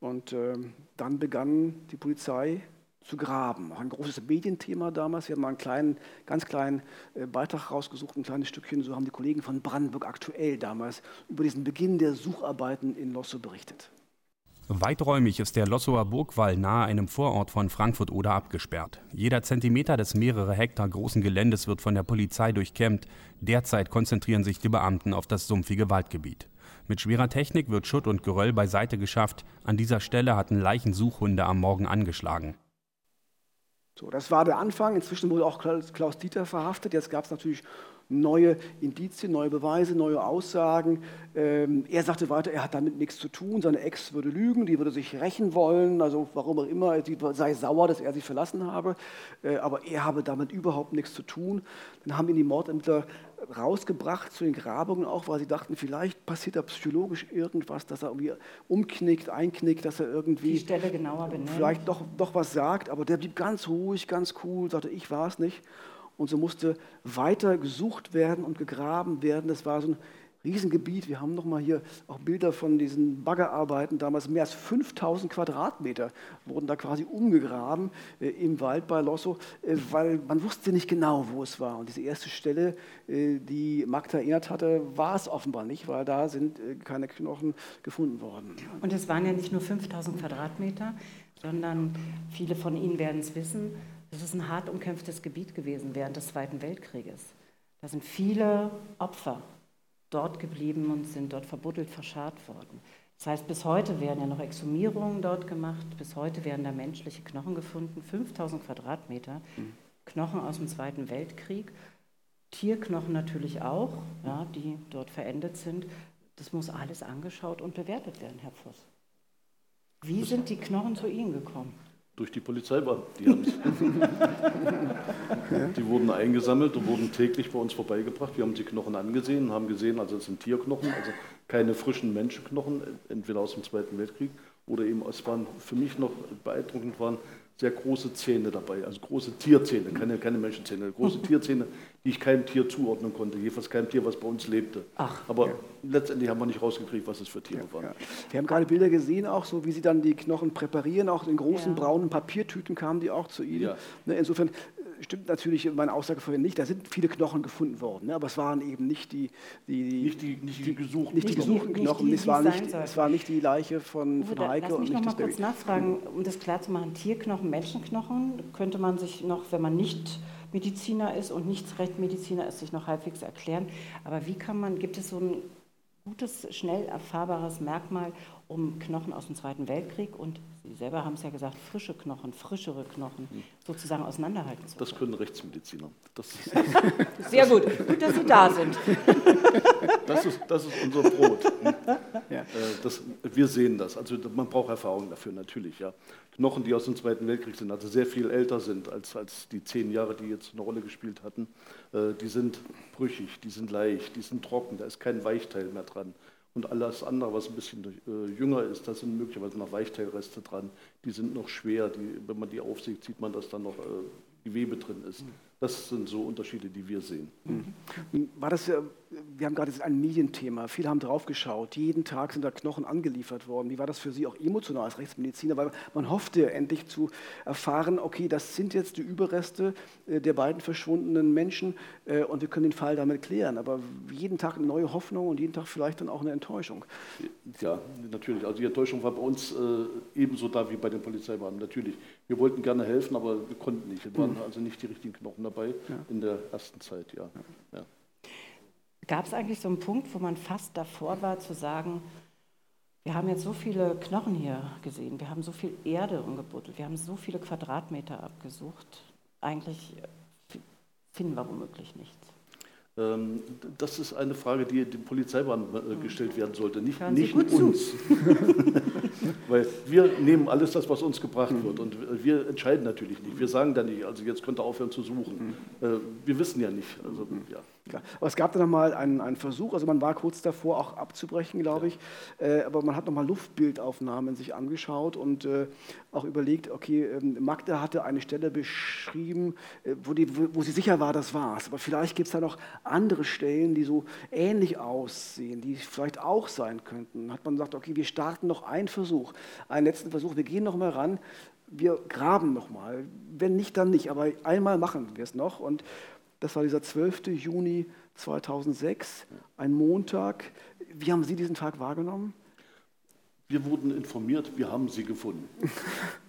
Und ähm, dann begann die Polizei zu graben. Auch ein großes Medienthema damals. Wir haben mal einen kleinen, ganz kleinen äh, Beitrag rausgesucht, ein kleines Stückchen. So haben die Kollegen von Brandenburg aktuell damals über diesen Beginn der Sucharbeiten in Losso berichtet. Weiträumig ist der Lossower Burgwall nahe einem Vorort von Frankfurt oder abgesperrt. Jeder Zentimeter des mehrere Hektar großen Geländes wird von der Polizei durchkämmt. Derzeit konzentrieren sich die Beamten auf das sumpfige Waldgebiet. Mit schwerer Technik wird Schutt und Geröll beiseite geschafft. An dieser Stelle hatten Leichensuchhunde am Morgen angeschlagen. So, das war der Anfang. Inzwischen wurde auch Klaus Dieter verhaftet. Jetzt gab es natürlich neue Indizien, neue Beweise, neue Aussagen. Ähm, er sagte weiter, er hat damit nichts zu tun. Seine Ex würde lügen, die würde sich rächen wollen. Also warum auch immer, sie sei sauer, dass er sie verlassen habe. Äh, aber er habe damit überhaupt nichts zu tun. Dann haben ihn die Mordämter rausgebracht zu den Grabungen auch, weil sie dachten, vielleicht passiert da psychologisch irgendwas, dass er irgendwie umknickt, einknickt, dass er irgendwie die Stelle genauer benennt. vielleicht doch, doch was sagt, aber der blieb ganz ruhig, ganz cool, sagte, ich war es nicht. Und so musste weiter gesucht werden und gegraben werden. Das war so ein Riesengebiet. Wir haben noch mal hier auch Bilder von diesen Baggerarbeiten. Damals mehr als 5000 Quadratmeter wurden da quasi umgegraben äh, im Wald bei Losso, äh, weil man wusste nicht genau, wo es war. Und diese erste Stelle, äh, die Magda erinnert hatte, war es offenbar nicht, weil da sind äh, keine Knochen gefunden worden. Und es waren ja nicht nur 5000 Quadratmeter, sondern viele von Ihnen werden es wissen, es ist ein hart umkämpftes Gebiet gewesen während des Zweiten Weltkrieges. Da sind viele Opfer dort geblieben und sind dort verbuddelt, verscharrt worden. Das heißt, bis heute werden ja noch Exhumierungen dort gemacht, bis heute werden da menschliche Knochen gefunden, 5000 Quadratmeter. Knochen aus dem Zweiten Weltkrieg, Tierknochen natürlich auch, ja, die dort verendet sind. Das muss alles angeschaut und bewertet werden, Herr Voss. Wie sind die Knochen zu Ihnen gekommen? Durch die Polizeibeamten. Die, die wurden eingesammelt und wurden täglich bei uns vorbeigebracht. Wir haben die Knochen angesehen und haben gesehen, also es sind Tierknochen, also keine frischen Menschenknochen, entweder aus dem Zweiten Weltkrieg oder eben, es waren für mich noch beeindruckend waren sehr große Zähne dabei, also große Tierzähne, keine, keine Menschenzähne, große Tierzähne, die ich keinem Tier zuordnen konnte, jedenfalls keinem Tier, was bei uns lebte. Ach, Aber ja. letztendlich haben wir nicht rausgekriegt, was es für Tiere waren. Ja. Wir haben gerade Bilder gesehen, auch so wie sie dann die Knochen präparieren, auch in großen Ja. braunen Papiertüten kamen die auch zu Ihnen. Ja. Ne, Insofern äh, stimmt natürlich meine Aussage vorhin nicht. Da sind viele Knochen gefunden worden, ne, aber es waren eben nicht die, die, die Nicht die, nicht die gesuchten. nicht die Nicht die- gesuchten nicht Knochen. die, es, war nicht, es war nicht die Leiche von, Uwe, von Heike lass und mich nicht noch das mal kurz Baby. nachfragen, um das klarzumachen. Tierknochen, Menschenknochen, könnte man sich noch, wenn man nicht Mediziner ist und nicht Rechtsmediziner ist, sich noch halbwegs erklären. Aber wie kann man, gibt es so ein gutes, schnell erfahrbares Merkmal, um Knochen aus dem Zweiten Weltkrieg und Sie selber haben es ja gesagt, frische Knochen, frischere Knochen sozusagen auseinanderhalten zu Das können Rechtsmediziner. Das, Sehr gut, gut, dass Sie da sind. das, ist, das ist unser Brot. Ja. Äh, Das, wir sehen das. Also man braucht Erfahrung dafür natürlich. Ja. Knochen, die aus dem Zweiten Weltkrieg sind, also sehr viel älter sind als, als die zehn Jahre, die jetzt eine Rolle gespielt hatten, äh, die sind brüchig, die sind leicht, die sind trocken, da ist kein Weichteil mehr dran. Und alles andere, was ein bisschen äh, jünger ist, da sind möglicherweise noch Weichteilreste dran. Die sind noch schwer. Die, wenn man die aufsieht, sieht man, dass da noch äh, Gewebe drin ist. Das sind so Unterschiede, die wir sehen. War das, ja- wir haben gerade jetzt ein Medienthema, viele haben drauf geschaut, jeden Tag sind da Knochen angeliefert worden. Wie war das für Sie auch emotional als Rechtsmediziner? Weil man hoffte endlich zu erfahren, okay, das sind jetzt die Überreste äh, der beiden verschwundenen Menschen äh, und wir können den Fall damit klären. Aber jeden Tag eine neue Hoffnung und jeden Tag vielleicht dann auch eine Enttäuschung. Ja, natürlich. Also die Enttäuschung war bei uns äh, ebenso da wie bei den Polizeibeamten. Natürlich. Wir wollten gerne helfen, aber wir konnten nicht. Es waren also nicht die richtigen Knochen dabei in der ersten Zeit, ja. ja. Gab es eigentlich so einen Punkt, wo man fast davor war zu sagen, wir haben jetzt so viele Knochen hier gesehen, wir haben so viel Erde umgebuddelt, wir haben so viele Quadratmeter abgesucht, eigentlich finden wir womöglich nichts. Ähm, Das ist eine Frage, die dem Polizeibeamten äh, gestellt werden sollte, nicht, nicht uns. Weil wir nehmen alles das, was uns gebracht wird und wir entscheiden natürlich nicht. Wir sagen dann nicht, also jetzt könnt ihr aufhören zu suchen. Äh, Wir wissen ja nicht. Also, ja. Klar. Aber es gab dann nochmal einen, einen Versuch, also man war kurz davor auch abzubrechen, glaube ich, äh, aber man hat nochmal Luftbildaufnahmen sich angeschaut und äh, auch überlegt, okay, ähm, Magda hatte eine Stelle beschrieben, äh, wo, die, wo wo sie sicher war, das war's. Aber vielleicht gibt es da noch andere Stellen, die so ähnlich aussehen, die vielleicht auch sein könnten. Dann hat man gesagt, okay, wir starten noch einen Versuch, einen letzten Versuch, wir gehen nochmal ran, wir graben nochmal. Wenn nicht, dann nicht, aber einmal machen wir es noch und das war dieser 12. Juni 2006, ein Montag. Wie haben Sie diesen Tag wahrgenommen? Wir wurden informiert, wir haben sie gefunden.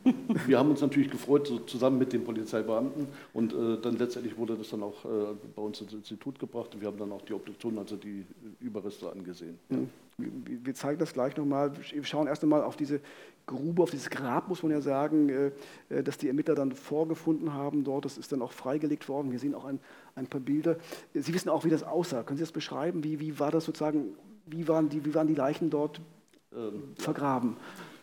wir haben uns natürlich gefreut, so zusammen mit den Polizeibeamten. Und äh, dann letztendlich wurde das dann auch äh, bei uns ins Institut gebracht. Und wir haben dann auch die Obduktion, also die Überreste angesehen. Wir wir zeigen das gleich nochmal. Wir schauen erst einmal auf diese Grube, auf dieses Grab, muss man ja sagen, äh, äh, das die Ermittler dann vorgefunden haben dort. Das ist dann auch freigelegt worden. Wir sehen auch ein, ein paar Bilder. Sie wissen auch, wie das aussah. Können Sie das beschreiben? Wie, wie war das sozusagen, wie waren, die, wie waren die Leichen dort Ähm, vergraben?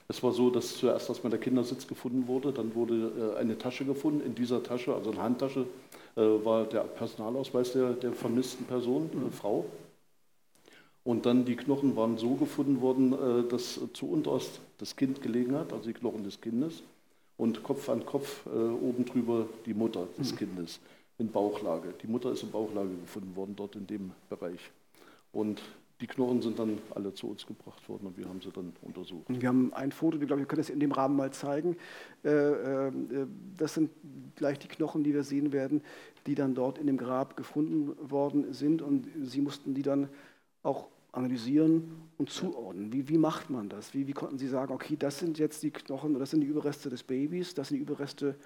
Es war so, dass zuerst erstmal der Kindersitz gefunden wurde, dann wurde äh, eine Tasche gefunden. In dieser Tasche, also eine Handtasche, äh, war der Personalausweis der, der vermissten Person, eine Frau. Und dann die Knochen waren so gefunden worden, äh, dass zu Unterost das Kind gelegen hat, also die Knochen des Kindes, und Kopf an Kopf äh, oben drüber die Mutter des Kindes in Bauchlage. Die Mutter ist in Bauchlage gefunden worden, dort in dem Bereich. Und die Knochen sind dann alle zu uns gebracht worden und wir haben sie dann untersucht. Wir haben ein Foto, wir glauben, wir können das in dem Rahmen mal zeigen. Äh, äh, Das sind gleich die Knochen, die wir sehen werden, die dann dort in dem Grab gefunden worden sind. Und Sie mussten die dann auch analysieren und zuordnen. Wie, wie macht man das? Wie, wie konnten Sie sagen, okay, das sind jetzt die Knochen, das sind die Überreste des Babys, das sind die Überreste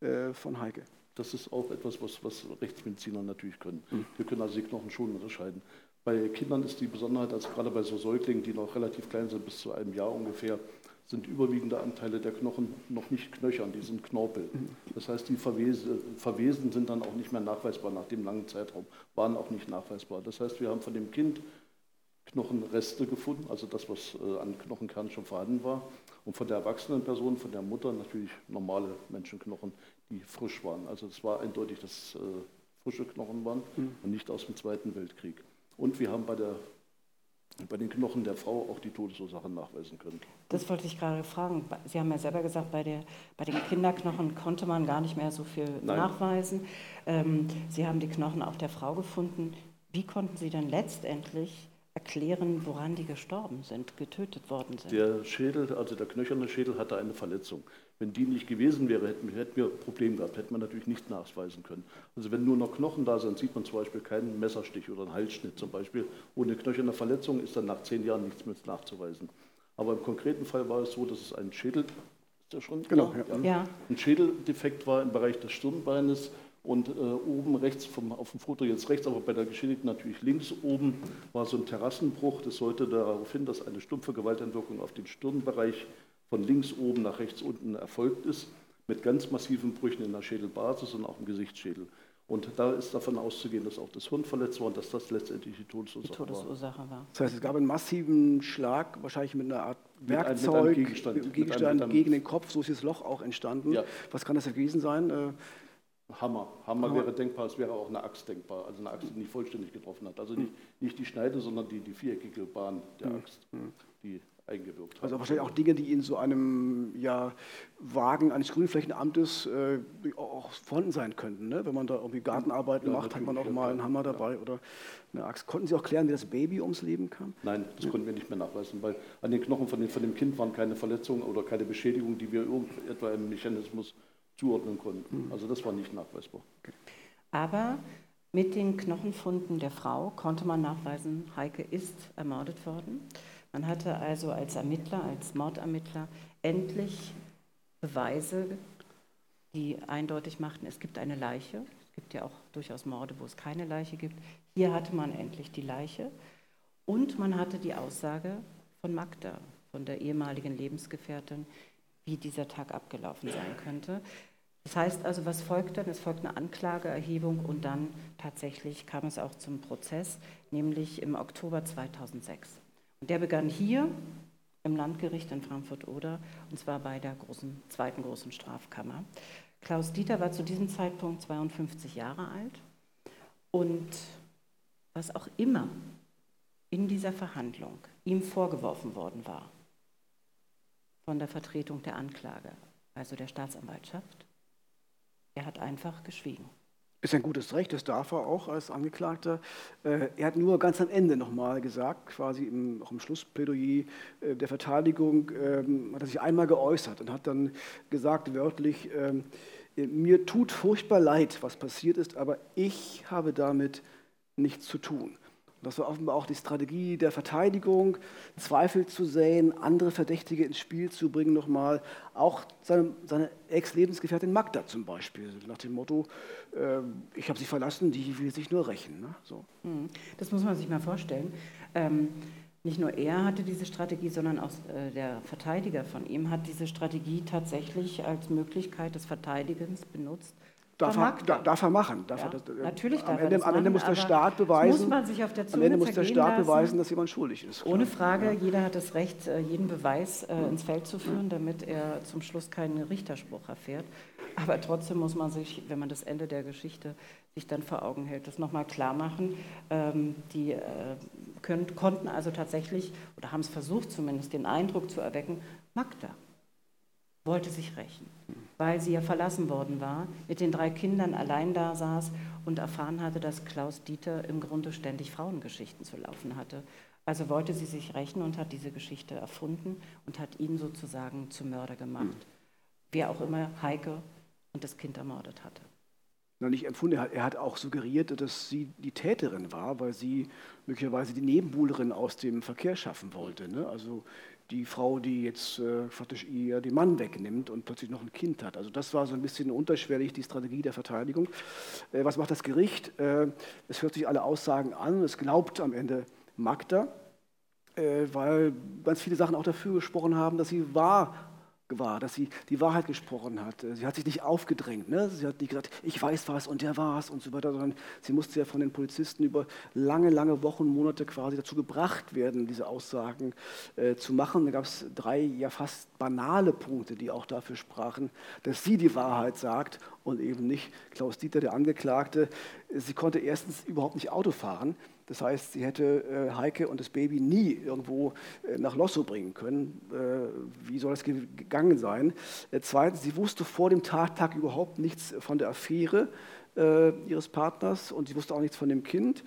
äh, von Heike? Das ist auch etwas, was, was Rechtsmediziner natürlich können. Wir können also die Knochen schon unterscheiden. Bei Kindern ist die Besonderheit, also gerade bei so Säuglingen, die noch relativ klein sind, bis zu einem Jahr ungefähr, sind überwiegende Anteile der Knochen noch nicht knöchern, die sind Knorpel. Das heißt, die Verwese, Verwesen sind dann auch nicht mehr nachweisbar nach dem langen Zeitraum, waren auch nicht nachweisbar. Das heißt, wir haben von dem Kind Knochenreste gefunden, also das, was äh, an Knochenkern schon vorhanden war. Und von der erwachsenen Person, von der Mutter, natürlich normale Menschenknochen, die frisch waren. Also es war eindeutig, dass es äh, frische Knochen waren und nicht aus dem Zweiten Weltkrieg. Und wir haben bei der bei den Knochen der Frau auch die Todesursache nachweisen können. Das wollte ich gerade fragen. Sie haben ja selber gesagt, bei, der, bei den Kinderknochen konnte man gar nicht mehr so viel Nein. nachweisen. Ähm, Sie haben die Knochen auch der Frau gefunden. Wie konnten Sie dann letztendlich erklären, woran die gestorben sind, getötet worden sind? Der Schädel, also der knöcherne Schädel, hatte eine Verletzung. Wenn die nicht gewesen wäre, hätten, hätten wir ein Problem gehabt, hätte man natürlich nicht nachweisen können. Also wenn nur noch Knochen da sind, sieht man zum Beispiel keinen Messerstich oder einen Halsschnitt zum Beispiel. Ohne knöcherne Verletzung ist dann nach zehn Jahren nichts mehr nachzuweisen. Aber im konkreten Fall war es so, dass es ein Schädel, ist der schon? Genau, ja. ja. Ein Schädeldefekt war im Bereich des Stirnbeines und äh, oben rechts, vom, auf dem Foto jetzt rechts, aber bei der Geschädigten natürlich links oben, war so ein Terrassenbruch. Das sollte darauf hin, dass eine stumpfe Gewaltentwirkung auf den Stirnbereich von links oben nach rechts unten erfolgt ist, mit ganz massiven Brüchen in der Schädelbasis und auch im Gesichtsschädel. Und da ist davon auszugehen, dass auch das Hirn verletzt war und dass das letztendlich die Todesursache, die Todesursache war. war. Das heißt, es gab einen massiven Schlag, wahrscheinlich mit einer Art Werkzeug, mit einem, mit einem Gegenstand, Gegenstand mit einem, gegen den Kopf. So ist das Loch auch entstanden. Ja. Was kann das gewesen sein? Äh, Hammer. Hammer. Hammer. wäre denkbar, es wäre auch eine Axt denkbar. Also eine Axt, die nicht vollständig getroffen hat. Also nicht, nicht die Schneide, sondern die, die viereckige Bahn der hm. Axt, die eingewirkt hat. Also wahrscheinlich auch Dinge, die in so einem ja, Wagen eines Grünflächenamtes äh, auch vorhanden sein könnten. Ne? Wenn man da irgendwie Gartenarbeiten ja, macht, hat man auch mal einen Hammer dabei ja. oder eine Axt. Konnten Sie auch klären, wie das Baby ums Leben kam? Nein, das ja. konnten wir nicht mehr nachweisen, weil an den Knochen von, den, von dem Kind waren keine Verletzungen oder keine Beschädigungen, die wir etwa im Mechanismus zuordnen konnten. Mhm. Also das war nicht nachweisbar. Okay. Aber mit den Knochenfunden der Frau konnte man nachweisen, Heike ist ermordet worden. Man hatte also als Ermittler, als Mordermittler endlich Beweise, die eindeutig machten, es gibt eine Leiche. Es gibt ja auch durchaus Morde, wo es keine Leiche gibt. Hier hatte man endlich die Leiche. Und man hatte die Aussage von Magda, von der ehemaligen Lebensgefährtin, wie dieser Tag abgelaufen sein könnte. Das heißt also, was folgt dann? Es folgt eine Anklageerhebung und dann tatsächlich kam es auch zum Prozess, nämlich im Oktober 2006. Der begann hier im Landgericht in Frankfurt-Oder und zwar bei der großen, zweiten großen Strafkammer. Klaus Dieter war zu diesem Zeitpunkt 52 Jahre alt und was auch immer in dieser Verhandlung ihm vorgeworfen worden war von der Vertretung der Anklage, also der Staatsanwaltschaft, er hat einfach geschwiegen. Ist ein gutes Recht, das darf er auch als Angeklagter. Äh, er hat nur ganz am Ende nochmal gesagt, quasi im, auch im Schlussplädoyer äh, der Verteidigung, ähm, hat er sich einmal geäußert und hat dann gesagt, wörtlich, ähm, mir tut furchtbar leid, was passiert ist, aber ich habe damit nichts zu tun. Das war offenbar auch die Strategie der Verteidigung, Zweifel zu säen, andere Verdächtige ins Spiel zu bringen nochmal. Auch seine, seine Ex-Lebensgefährtin Magda zum Beispiel, nach dem Motto, äh, ich habe sie verlassen, die will sich nur rächen. Ne? So. Hm. Das muss man sich mal vorstellen. Ähm, nicht nur er hatte diese Strategie, sondern auch äh, der Verteidiger von ihm hat diese Strategie tatsächlich als Möglichkeit des Verteidigens benutzt, Darf er, da, darf er machen. Darf ja, er das, äh, natürlich am Ende, am Ende muss der Staat beweisen, muss man sich auf der Zunge am Ende muss der Staat lassen. beweisen, dass jemand schuldig ist. Ohne Frage, ja. jeder hat das Recht, äh, jeden Beweis äh, ins Feld zu führen, damit er zum Schluss keinen Richterspruch erfährt. Aber trotzdem muss man sich, wenn man das Ende der Geschichte sich dann vor Augen hält, das nochmal klar machen. Ähm, die können, konnten also tatsächlich, oder haben es versucht zumindest, den Eindruck zu erwecken, Magda wollte sich rächen, weil sie ja verlassen worden war, mit den drei Kindern allein da saß und erfahren hatte, dass Klaus Dieter im Grunde ständig Frauengeschichten zu laufen hatte. Also wollte sie sich rächen und hat diese Geschichte erfunden und hat ihn sozusagen zum Mörder gemacht. Wer auch immer Heike und das Kind ermordet hatte. Na, nicht empfunden, er hat, auch suggeriert, dass sie die Täterin war, weil sie möglicherweise die Nebenbuhlerin aus dem Verkehr schaffen wollte. Ne? Also die Frau, die jetzt äh, faktisch ihr den Mann wegnimmt und plötzlich noch ein Kind hat. Also das war so ein bisschen unterschwellig die Strategie der Verteidigung. Äh, was macht das Gericht? Äh, es hört sich alle Aussagen an, es glaubt am Ende Magda, äh, weil ganz viele Sachen auch dafür gesprochen haben, dass sie wahr war, dass sie die Wahrheit gesprochen hat. Sie hat sich nicht aufgedrängt. Ne? Sie hat nicht gesagt, ich weiß was und der war es und so weiter, sondern sie musste ja von den Polizisten über lange, lange Wochen, Monate quasi dazu gebracht werden, diese Aussagen äh, zu machen. Da gab es drei ja fast banale Punkte, die auch dafür sprachen, dass sie die Wahrheit sagt und eben nicht Klaus Dieter, der Angeklagte. Sie konnte erstens überhaupt nicht Auto fahren. Das heißt, sie hätte äh, Heike und das Baby nie irgendwo äh, nach Losso bringen können. Äh, wie soll das gegangen sein? Zweitens, sie wusste vor dem Tattag überhaupt nichts von der Affäre ihres Partners und sie wusste auch nichts von dem Kind.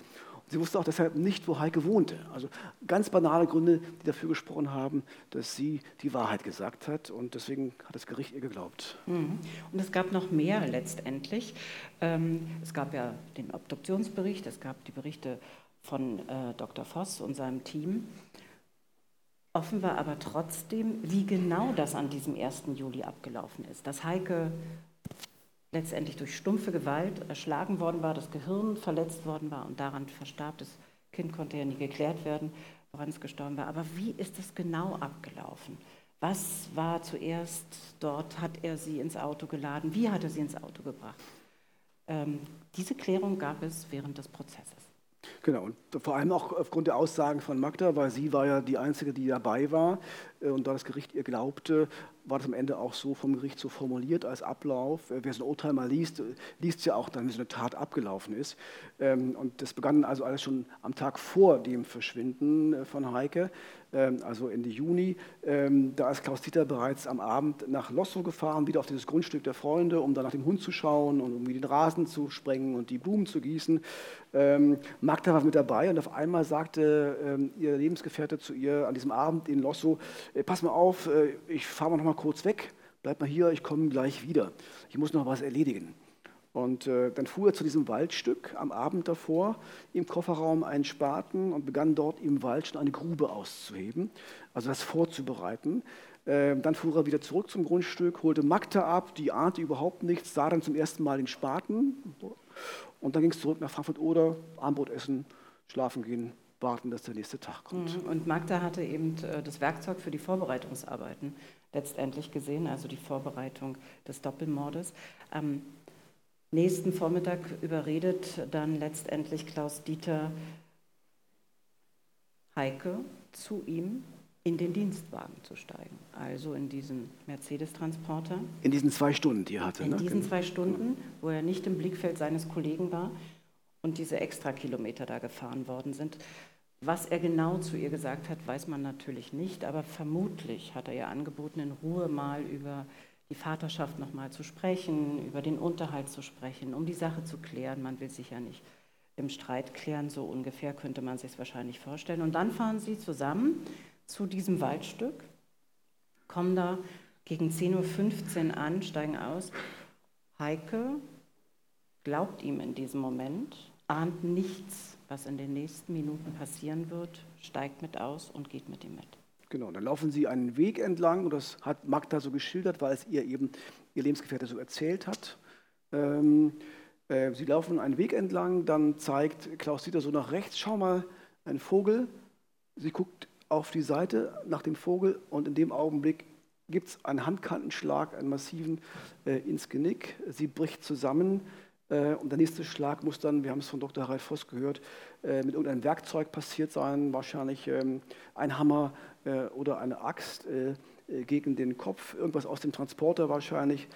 Sie wusste auch deshalb nicht, wo Heike wohnte. Also ganz banale Gründe, die dafür gesprochen haben, dass sie die Wahrheit gesagt hat. Und deswegen hat das Gericht ihr geglaubt. Mhm. Und es gab noch mehr letztendlich. Ähm, es gab ja den Obduktionsbericht, es gab die Berichte von äh, Dr. Voss und seinem Team. Offen war aber trotzdem, wie genau das an diesem 1. Juli abgelaufen ist. Dass Heike letztendlich durch stumpfe Gewalt erschlagen worden war, das Gehirn verletzt worden war und daran verstarb. Das Kind konnte ja nie geklärt werden, woran es gestorben war. Aber wie ist es genau abgelaufen? Was war zuerst dort? Hat er sie ins Auto geladen? Wie hat er sie ins Auto gebracht? Ähm, diese Klärung gab es während des Prozesses. Genau, und vor allem auch aufgrund der Aussagen von Magda, weil sie war ja die Einzige, die dabei war. Äh, und da das Gericht ihr glaubte, war das am Ende auch so vom Gericht so formuliert als Ablauf. Äh, wer so ein Urteil mal liest, äh, liest ja auch dann, wie so eine Tat abgelaufen ist. Ähm, und das begann also alles schon am Tag vor dem Verschwinden von Heike. Ähm, also Ende Juni. Ähm, da ist Klaus Dieter bereits am Abend nach Losso gefahren, wieder auf dieses Grundstück der Freunde, um dann nach dem Hund zu schauen und um den Rasen zu sprengen und die Blumen zu gießen. Magda war mit dabei und auf einmal sagte ihr Lebensgefährte zu ihr an diesem Abend in Losso, äh, pass mal auf, äh, ich fahre mal noch mal kurz weg, bleib mal hier, ich komme gleich wieder. Ich muss noch was erledigen. Und äh, dann fuhr er zu diesem Waldstück am Abend davor, im Kofferraum einen Spaten und begann dort im Wald schon eine Grube auszuheben, also das vorzubereiten. Äh, dann fuhr er wieder zurück zum Grundstück, holte Magda ab, die ahnte überhaupt nichts, sah dann zum ersten Mal den Spaten. Und dann ging es zurück nach Frankfurt-Oder, Armbrot essen, schlafen gehen, warten, dass der nächste Tag kommt. Mhm. Und Magda hatte eben äh, das Werkzeug für die Vorbereitungsarbeiten letztendlich gesehen, also die Vorbereitung des Doppelmordes. Ähm, nächsten Vormittag überredet dann letztendlich Klaus Dieter Heike zu ihm in den Dienstwagen zu steigen, also in diesen Mercedes-Transporter. In diesen zwei Stunden, die er hatte. In ne? diesen genau. zwei Stunden, wo er nicht im Blickfeld seines Kollegen war und diese Extrakilometer da gefahren worden sind. Was er genau zu ihr gesagt hat, weiß man natürlich nicht, aber vermutlich hat er ihr angeboten, in Ruhe mal über die Vaterschaft nochmal zu sprechen, über den Unterhalt zu sprechen, um die Sache zu klären. Man will sich ja nicht im Streit klären, so ungefähr könnte man sich es wahrscheinlich vorstellen. Und dann fahren sie zusammen zu diesem Waldstück, kommen da gegen 10.15 Uhr an, steigen aus. Heike glaubt ihm in diesem Moment, ahnt nichts, was in den nächsten Minuten passieren wird, steigt mit aus und geht mit ihm mit. Genau, dann laufen sie einen Weg entlang und das hat Magda so geschildert, weil es ihr eben ihr Lebensgefährte so erzählt hat. Ähm, äh, sie laufen einen Weg entlang, dann zeigt Klaus Dieter so nach rechts, schau mal, ein Vogel. Sie guckt auf die Seite nach dem Vogel und in dem Augenblick gibt es einen Handkantenschlag, einen massiven äh, ins Genick. Sie bricht zusammen. Äh, und der nächste Schlag muss dann, wir haben es von Dr. Harald Voss gehört, äh, mit irgendeinem Werkzeug passiert sein, wahrscheinlich ähm, ein Hammer äh, oder eine Axt gegen den Kopf, irgendwas aus dem Transporter wahrscheinlich.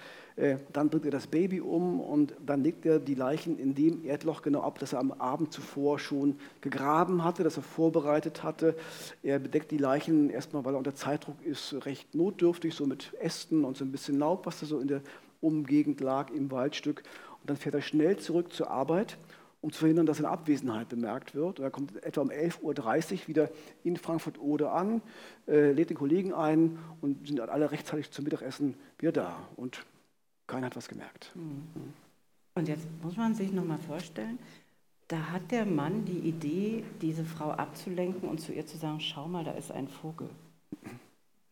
Dann bringt er das Baby um und dann legt er die Leichen in dem Erdloch genau ab, das er am Abend zuvor schon gegraben hatte, das er vorbereitet hatte. Er bedeckt die Leichen erstmal, weil er unter Zeitdruck ist, recht notdürftig, so mit Ästen und so ein bisschen Laub, was da so in der Umgegend lag im Waldstück. Und dann fährt er schnell zurück zur Arbeit, um zu verhindern, dass seine Abwesenheit bemerkt wird. Und er kommt etwa um 11.30 Uhr wieder in Frankfurt-Oder an, äh, lädt den Kollegen ein und sind alle rechtzeitig zum Mittagessen wieder da. Und keiner hat was gemerkt. Mhm. Und jetzt muss man sich nochmal vorstellen, da hat der Mann die Idee, diese Frau abzulenken und zu ihr zu sagen, schau mal, da ist ein Vogel.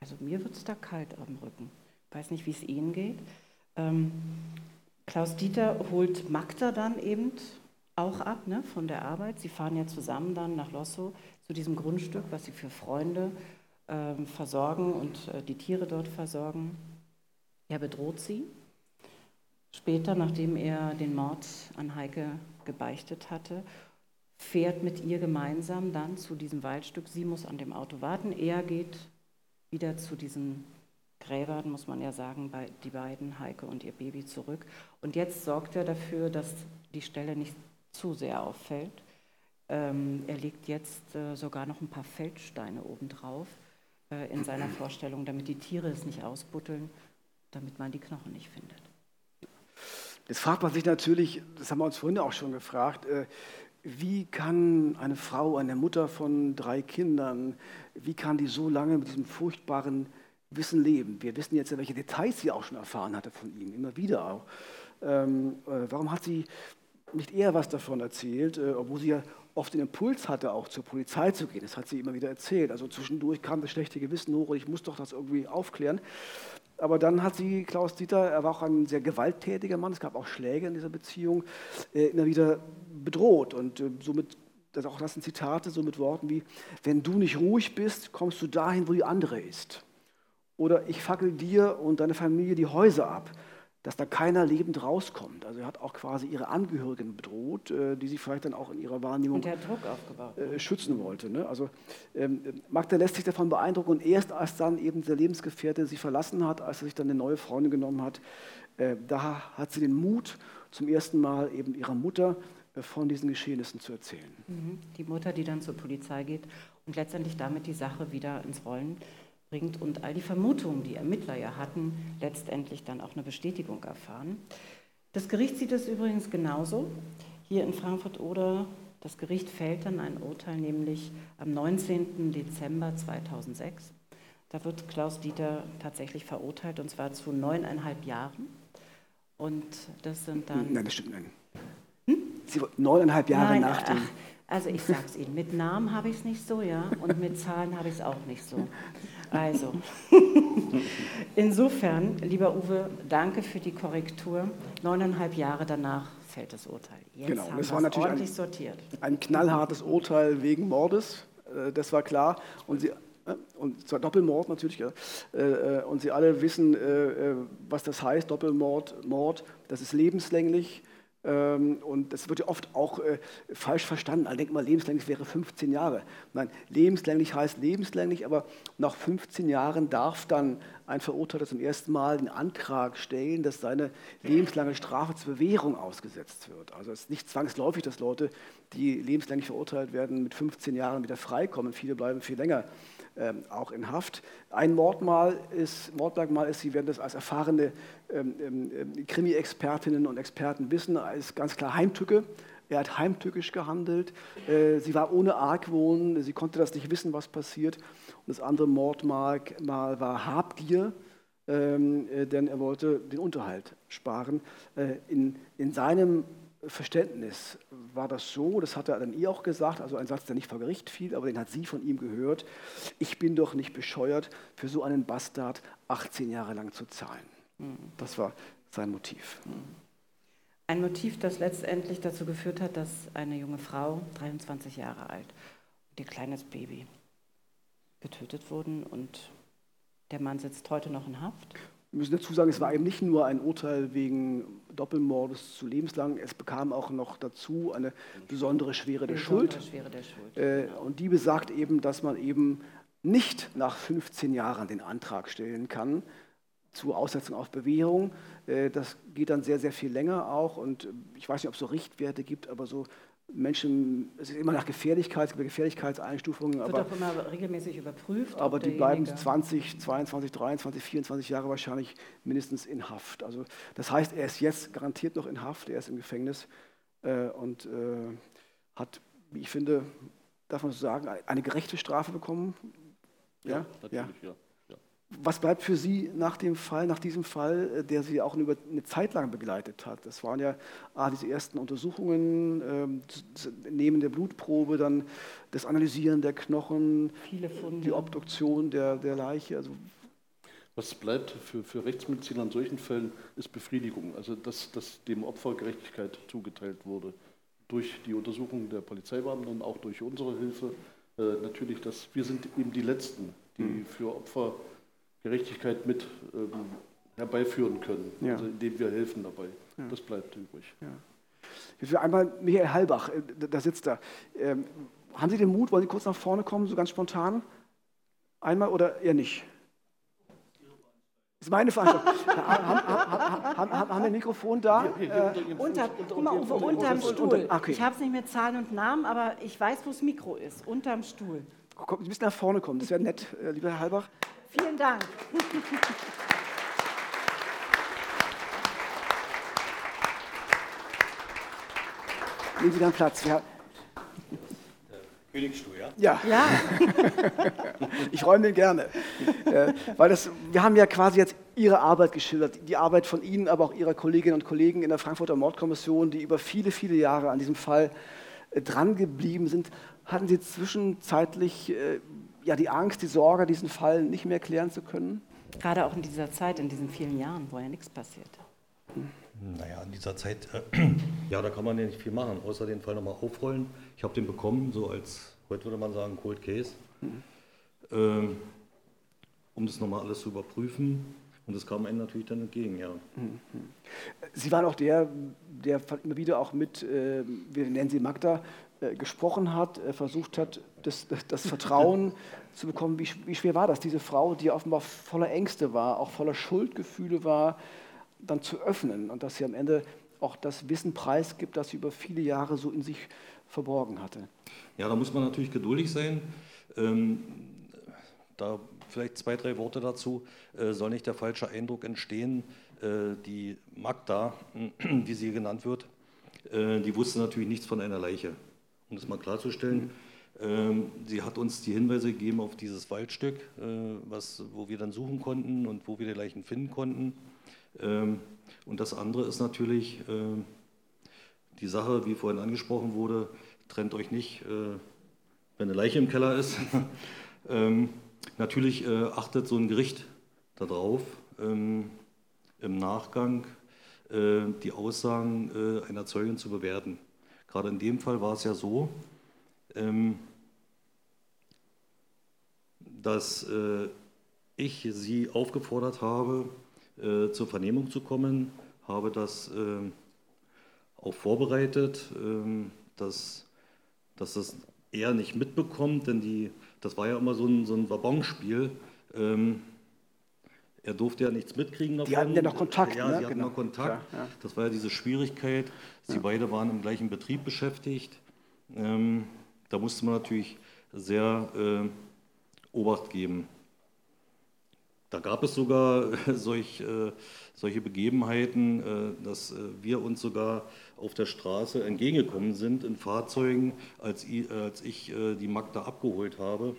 Also mir wird es da kalt am Rücken. Ich weiß nicht, wie es Ihnen geht. Ähm, Klaus Dieter holt Magda dann eben auch ab ne, von der Arbeit. Sie fahren ja zusammen dann nach Losso zu diesem Grundstück, was sie für Freunde äh, versorgen und äh, die Tiere dort versorgen. Er bedroht sie. Später, nachdem er den Mord an Heike gebeichtet hatte, fährt mit ihr gemeinsam dann zu diesem Waldstück. Sie muss an dem Auto warten. Er geht wieder zu diesem Gräbern, muss man ja sagen, bei die beiden, Heike und ihr Baby, zurück. Und jetzt sorgt er dafür, dass die Stelle nicht zu sehr auffällt. Ähm, er legt jetzt äh, sogar noch ein paar Feldsteine obendrauf äh, in seiner Vorstellung, damit die Tiere es nicht ausbutteln, damit man die Knochen nicht findet. Jetzt fragt man sich natürlich, das haben wir uns vorhin auch schon gefragt, äh, wie kann eine Frau, eine Mutter von drei Kindern, wie kann die so lange mit diesem furchtbaren Wissen leben? Wir wissen jetzt welche Details sie auch schon erfahren hatte von ihm, immer wieder auch. Ähm, äh, warum hat sie nicht eher was davon erzählt, äh, obwohl sie ja oft den Impuls hatte, auch zur Polizei zu gehen. Das hat sie immer wieder erzählt. Also zwischendurch kam das schlechte Gewissen hoch und ich muss doch das irgendwie aufklären. Aber dann hat sie, Klaus Dieter, er war auch ein sehr gewalttätiger Mann, es gab auch Schläge in dieser Beziehung, äh, immer wieder bedroht. Und äh, somit, das auch das sind Zitate, so mit Worten wie, wenn du nicht ruhig bist, kommst du dahin, wo die andere ist. Oder ich fackel dir und deine Familie die Häuser ab dass da keiner lebend rauskommt. Also er hat auch quasi ihre Angehörigen bedroht, äh, die sie vielleicht dann auch in ihrer Wahrnehmung. Äh, schützen wollte. Ne? Also ähm, Magda lässt sich davon beeindrucken und erst als dann eben der Lebensgefährte sie verlassen hat, als er sich dann eine neue Freundin genommen hat, äh, da hat sie den Mut, zum ersten Mal eben ihrer Mutter äh, von diesen Geschehnissen zu erzählen. Mhm. Die Mutter, die dann zur Polizei geht und letztendlich damit die Sache wieder ins Rollen bringt und all die Vermutungen, die Ermittler ja hatten, letztendlich dann auch eine Bestätigung erfahren. Das Gericht sieht es übrigens genauso. Hier in Frankfurt oder das Gericht fällt dann ein Urteil, nämlich am 19. Dezember 2006. Da wird Klaus Dieter tatsächlich verurteilt und zwar zu neuneinhalb Jahren. Und das sind dann. Nein, das stimmt nicht. Hm? Sie neuneinhalb Jahre Nein, nach dem. Also ich sage es Ihnen, mit Namen habe ich es nicht so, ja, und mit Zahlen habe ich es auch nicht so. Also, insofern, lieber Uwe, danke für die Korrektur. Neuneinhalb Jahre danach fällt das Urteil. Jetzt genau, haben das war natürlich ordentlich ein, sortiert. Ein knallhartes Urteil wegen Mordes, äh, das war klar. Und Sie, äh, und zwar Doppelmord natürlich. Äh, und Sie alle wissen, was das heißt, Doppelmord, Mord, das ist lebenslänglich. Ähm, und das wird ja oft auch äh, falsch verstanden. Alle denken mal, lebenslänglich wäre 15 Jahre. Nein, lebenslänglich heißt lebenslänglich, aber nach 15 Jahren darf dann ein Verurteilter zum ersten Mal den Antrag stellen, dass seine lebenslange Strafe zur Bewährung ausgesetzt wird. Also es ist nicht zwangsläufig, dass Leute, die lebenslänglich verurteilt werden, mit 15 Jahren wieder freikommen. Viele bleiben viel länger ähm, auch in Haft. Ein Mordmal ist, Mordmerkmal ist, Sie werden das als erfahrene ähm, ähm, Krimi-Expertinnen und Experten wissen, ist ganz klar Heimtücke. Er hat heimtückisch gehandelt. Äh, sie war ohne Argwohn. Sie konnte das nicht wissen, was passiert. Und das andere Mordmal war Habgier. Ähm, äh, denn er wollte den Unterhalt sparen. Äh, in, in seinem Verständnis war das so, das hat er dann ihr auch gesagt, also ein Satz, der nicht vor Gericht fiel, aber den hat sie von ihm gehört. Ich bin doch nicht bescheuert, für so einen Bastard 18 Jahre lang zu zahlen. Mhm. Das war sein Motiv. Ein Motiv, das letztendlich dazu geführt hat, dass eine junge Frau, 23 Jahre alt, und ihr kleines Baby getötet wurden und der Mann sitzt heute noch in Haft. Wir müssen dazu sagen, es war eben nicht nur ein Urteil wegen Doppelmordes zu lebenslang, es bekam auch noch dazu eine besondere Schwere der besondere Schuld. Schwere der Schuld äh, und die besagt eben, dass man eben nicht nach 15 Jahren den Antrag stellen kann zur Aussetzung auf Bewährung. Äh, das geht dann sehr, sehr viel länger auch und ich weiß nicht, ob es so Richtwerte gibt, aber so Menschen, es ist immer nach Gefährlichkeit, es gibt Gefährlichkeitseinstufungen. Wird aber, auch immer regelmäßig überprüft. Aber die bleiben 20, 22, 23, 24 Jahre wahrscheinlich mindestens in Haft. Also das heißt, er ist jetzt garantiert noch in Haft, er ist im Gefängnis äh, und äh, hat, wie ich finde, darf man so sagen, eine gerechte Strafe bekommen. Ja, ja natürlich, ja. Was bleibt für Sie nach dem Fall, nach diesem Fall, äh, der Sie auch über eine Zeit lang begleitet hat? Das waren ja ah, diese ersten Untersuchungen, ähm, Nehmen der Blutprobe, dann das Analysieren der Knochen, die Obduktion der, der Leiche. Also was bleibt für, für Rechtsmediziner in solchen Fällen, ist Befriedigung. Also dass, dass dem Opfer Gerechtigkeit zugeteilt wurde. Durch die Untersuchung der Polizeibeamten und auch durch unsere Hilfe. Äh, natürlich, dass wir sind eben die Letzten, die mhm. für Opfer Gerechtigkeit mit ähm, herbeiführen können, ja. also indem wir helfen dabei. Ja. Das bleibt übrig. Ja. Jetzt will einmal Michael Halbach, äh, da sitzt er. Ähm, haben Sie den Mut, wollen Sie kurz nach vorne kommen, so ganz spontan? Einmal oder eher nicht? Das ist meine Veranstaltung. haben, haben, haben, haben, wir ein Mikrofon da? Äh, unter, guck mal, Uwe, unterm Stuhl. Okay. Ich habe es nicht mit Zahlen und Namen, aber ich weiß, wo das Mikro ist. Unterm Stuhl. Komm, Sie müssen nach vorne kommen. Das wäre nett, äh, lieber Herr Halbach. Vielen Dank. Nehmen Sie dann Platz. Ja. Königsstuhl, ja? Ja. ja. ich räume den gerne. Äh, weil das, wir haben ja quasi jetzt Ihre Arbeit geschildert, die Arbeit von Ihnen, aber auch Ihrer Kolleginnen und Kollegen in der Frankfurter Mordkommission, die über viele, viele Jahre an diesem Fall äh, drangeblieben sind. Hatten Sie zwischenzeitlich äh, ja, die Angst, die Sorge, diesen Fall nicht mehr klären zu können? Gerade auch in dieser Zeit, in diesen vielen Jahren, wo ja nichts passiert. Naja, in dieser Zeit, äh, ja, da kann man ja nicht viel machen, außer den Fall nochmal aufrollen. Ich habe den bekommen, so als, heute würde man sagen, Cold Case, mhm. ähm, um das nochmal alles zu überprüfen. Und das kam einem natürlich dann entgegen, ja. Mhm. Sie waren auch der, der immer wieder auch mit, äh, wir nennen sie Magda, äh, gesprochen hat, äh, versucht hat, das, das Vertrauen zu bekommen. Wie, wie schwer war das, diese Frau, die offenbar voller Ängste war, auch voller Schuldgefühle war, dann zu öffnen und dass sie am Ende auch das Wissen preisgibt, das sie über viele Jahre so in sich verborgen hatte. Ja, da muss man natürlich geduldig sein. Ähm, da vielleicht zwei, drei Worte dazu. Äh, soll nicht der falsche Eindruck entstehen, äh, die Magda, wie sie genannt wird, äh, die wusste natürlich nichts von einer Leiche. Um das mal klarzustellen. Ähm, sie hat uns die Hinweise gegeben auf dieses Waldstück, äh, was, wo wir dann suchen konnten und wo wir die Leichen finden konnten. Ähm, und das andere ist natürlich ähm, die Sache, wie vorhin angesprochen wurde, trennt euch nicht, äh, wenn eine Leiche im Keller ist. Ähm, natürlich äh, achtet so ein Gericht darauf, im Nachgang die Aussagen einer Zeugin zu bewerten. Gerade in dem Fall war es ja so, dass ich sie aufgefordert habe, äh, zur Vernehmung zu kommen, habe das äh, auch vorbereitet, äh, dass, dass das er nicht mitbekommt, denn die, das war ja immer so ein, so ein Wabonspiel. Ähm, er durfte ja nichts mitkriegen davon. Die hatten ja noch Kontakt. Ja, ne? sie hatten genau. noch Kontakt. Ja, ja. Das war ja diese Schwierigkeit. Sie ja. beide waren im gleichen Betrieb beschäftigt. Ähm, da musste man natürlich sehr äh, Obacht geben. Da gab es sogar solch, äh, solche Begebenheiten, äh, dass äh, wir uns sogar auf der Straße entgegengekommen sind in Fahrzeugen, als, als ich äh, die Magda abgeholt habe.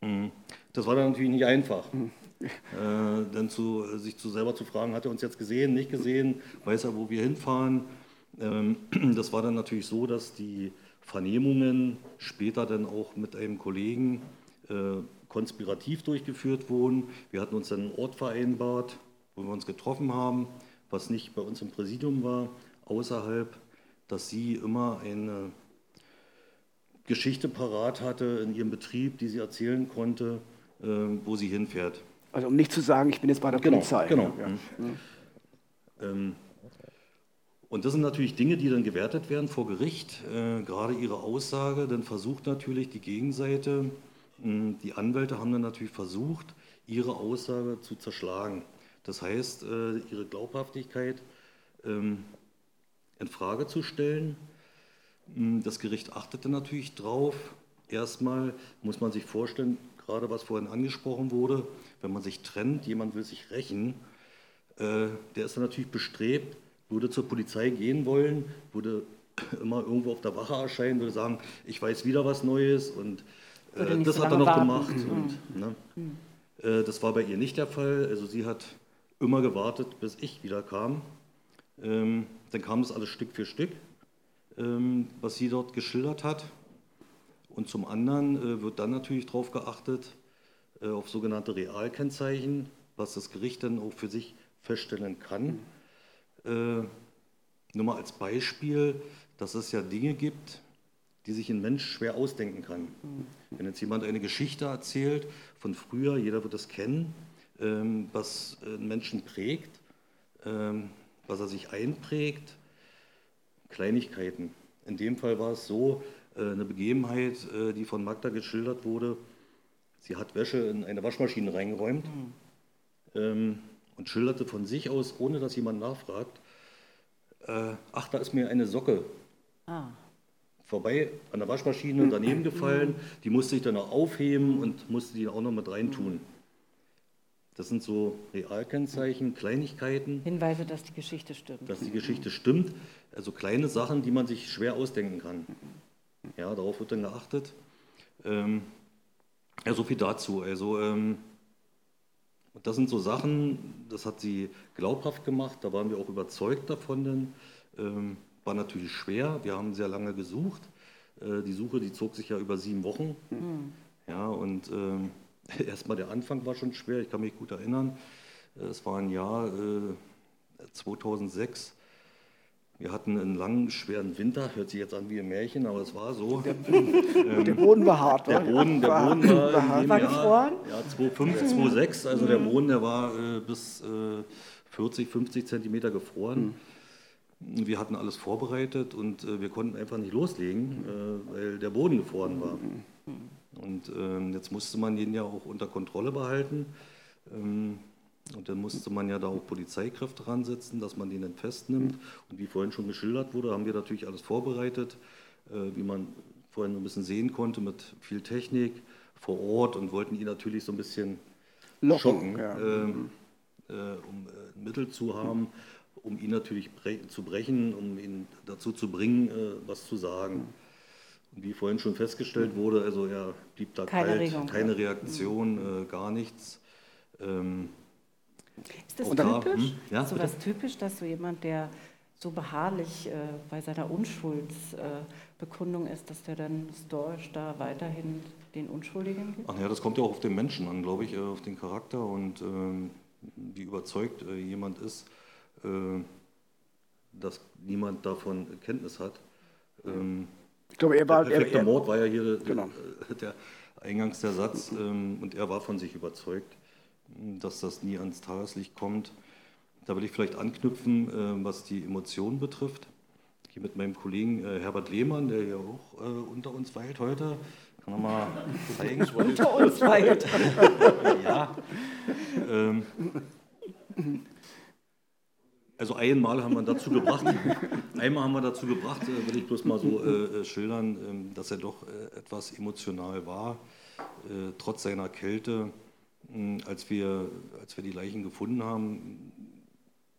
Mhm. Das war dann natürlich nicht einfach. Mhm. Äh, denn zu, sich zu selber zu fragen, hat er uns jetzt gesehen, nicht gesehen, weiß er, wo wir hinfahren. Ähm, das war dann natürlich so, dass die Vernehmungen später dann auch mit einem Kollegen äh, konspirativ durchgeführt wurden. Wir hatten uns einen Ort vereinbart, wo wir uns getroffen haben, was nicht bei uns im Präsidium war, außerhalb, dass sie immer eine Geschichte parat hatte in ihrem Betrieb, die sie erzählen konnte, äh, wo sie hinfährt. Also um nicht zu sagen, ich bin jetzt bei der genau, Polizei. Genau. Ja. Mhm. Ähm, und das sind natürlich Dinge, die dann gewertet werden vor Gericht. Äh, gerade ihre Aussage, dann versucht natürlich die Gegenseite, die Anwälte haben dann natürlich versucht, ihre Aussage zu zerschlagen. Das heißt, äh, ihre Glaubhaftigkeit ähm, in Frage zu stellen. Hm, das Gericht achtete natürlich drauf. Erstmal muss man sich vorstellen, gerade was vorhin angesprochen wurde, wenn man sich trennt, jemand will sich rächen, äh, der ist dann natürlich bestrebt, würde zur Polizei gehen wollen, würde immer irgendwo auf der Wache erscheinen, würde sagen, ich weiß wieder was Neues und äh, das so hat er noch warten. gemacht. Mhm. Und, ne? mhm. äh, das war bei ihr nicht der Fall. Also sie hat immer gewartet, bis ich wieder kam. Ähm, dann kam das alles Stück für Stück, ähm, was sie dort geschildert hat. Und zum anderen äh, wird dann natürlich darauf geachtet, äh, auf sogenannte Realkennzeichen, was das Gericht dann auch für sich feststellen kann. Mhm. nur mal als Beispiel, dass es ja Dinge gibt, die sich ein Mensch schwer ausdenken kann. Mhm. Wenn jetzt jemand eine Geschichte erzählt von früher, jeder wird das kennen, ähm, was einen Menschen prägt, ähm, was er sich einprägt, Kleinigkeiten. In dem Fall war es so, äh, eine Begebenheit, äh, die von Magda geschildert wurde. Sie hat Wäsche in eine Waschmaschine reingeräumt. Mhm. und schilderte von sich aus, ohne dass jemand nachfragt, äh, ach, da ist mir eine Socke Ah. Vorbei an der Waschmaschine daneben gefallen. Die musste ich dann auch aufheben und musste die auch noch mit reintun. Das sind so Realkennzeichen, Kleinigkeiten, Hinweise, dass die Geschichte stimmt. dass die Geschichte stimmt. Also kleine Sachen, die man sich schwer ausdenken kann. Ja, darauf wird dann geachtet. Ähm, ja, so viel dazu. Also, ähm, das sind so Sachen, das hat sie glaubhaft gemacht, da waren wir auch überzeugt davon. Denn, ähm, war natürlich schwer, wir haben sehr lange gesucht. Äh, die Suche, die zog sich ja über sieben Wochen. Ja, und ähm, erstmal der Anfang war schon schwer, ich kann mich gut erinnern. Äh, Es war ein Jahr äh, 2006. Wir hatten einen langen, schweren Winter, hört sich jetzt an wie ein Märchen, aber es war so. Der Boden war hart. Der? Boden, der War- Boden war, War Jahr, gefroren? Ja, 2005, 2006, also der Boden, der war äh, bis äh, 40, 50 Zentimeter gefroren. Wir hatten alles vorbereitet und äh, wir konnten einfach nicht loslegen, äh, weil der Boden gefroren war. Und ähm, jetzt musste man den ja auch unter Kontrolle behalten. Ähm, und dann musste man ja da auch Polizeikräfte ransetzen, dass man den dann festnimmt. Und wie vorhin schon geschildert wurde, haben wir natürlich alles vorbereitet, äh, wie man vorhin ein bisschen sehen konnte, mit viel Technik vor Ort und wollten ihn natürlich so ein bisschen Locken, schocken, ja. ähm, äh, um äh, Mittel zu haben, um ihn natürlich zu brechen, um ihn dazu zu bringen, äh, was zu sagen. Und wie vorhin schon festgestellt wurde, also er blieb da Keine kalt, Regung. keine Reaktion, äh, gar nichts. Ähm, Ist das typisch? hm? Ja, ist sowas typisch, dass so jemand, der so beharrlich äh, bei seiner Unschuldsbekundung äh, ist, dass der dann stoisch da weiterhin den Unschuldigen gibt? Ach ja, das kommt ja auch auf den Menschen an, glaube ich, äh, auf den Charakter und ähm, wie überzeugt äh, jemand ist, dass niemand davon Kenntnis hat. Ähm, Ich glaube, er war. Er, Perfekter er, Mord war ja hier Genau. der, der eingangs der Satz ähm, und er war von sich überzeugt, mh, dass das nie ans Tageslicht kommt. Da will ich vielleicht anknüpfen, äh, was die Emotionen betrifft. Hier mit meinem Kollegen äh, Herbert Lehmann, der hier auch äh, unter uns weilt heute. Kann er mal zeigen? Unter uns weilt. Ja. Ähm, also einmal haben wir dazu gebracht, einmal haben wir dazu gebracht, äh, will ich bloß mal so äh, äh, schildern, ähm, dass er doch äh, etwas emotional war, äh, trotz seiner Kälte. Mh, Als wir, als wir die Leichen gefunden haben,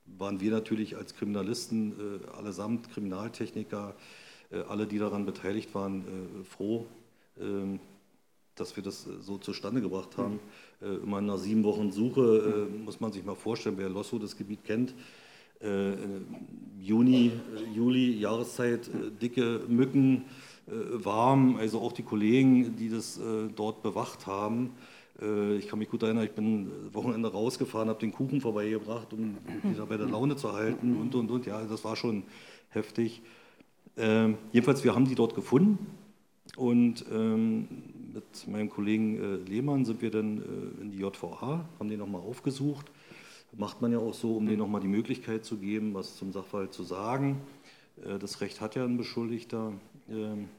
waren wir natürlich als Kriminalisten äh, allesamt, Kriminaltechniker, alle, die daran beteiligt waren, froh, ähm, dass wir das so zustande gebracht haben. Äh, immer nach sieben Wochen Suche äh, muss man sich mal vorstellen, wer Losso das Gebiet kennt. Äh, äh, Juni, äh, Juli, Jahreszeit, äh, dicke Mücken, warm, also auch die Kollegen, die das dort bewacht haben. Ich kann mich gut erinnern, ich bin Wochenende rausgefahren, habe den Kuchen vorbeigebracht, um wieder bei der Laune zu halten und und und. Ja, das war schon heftig. Ähm, jedenfalls, wir haben die dort gefunden und ähm, mit meinem Kollegen äh, Lehmann sind wir dann äh, in die JVA, haben den nochmal aufgesucht. Macht man ja auch so, um denen nochmal die Möglichkeit zu geben, was zum Sachverhalt zu sagen. Äh, das Recht hat ja ein Beschuldigter. Ähm,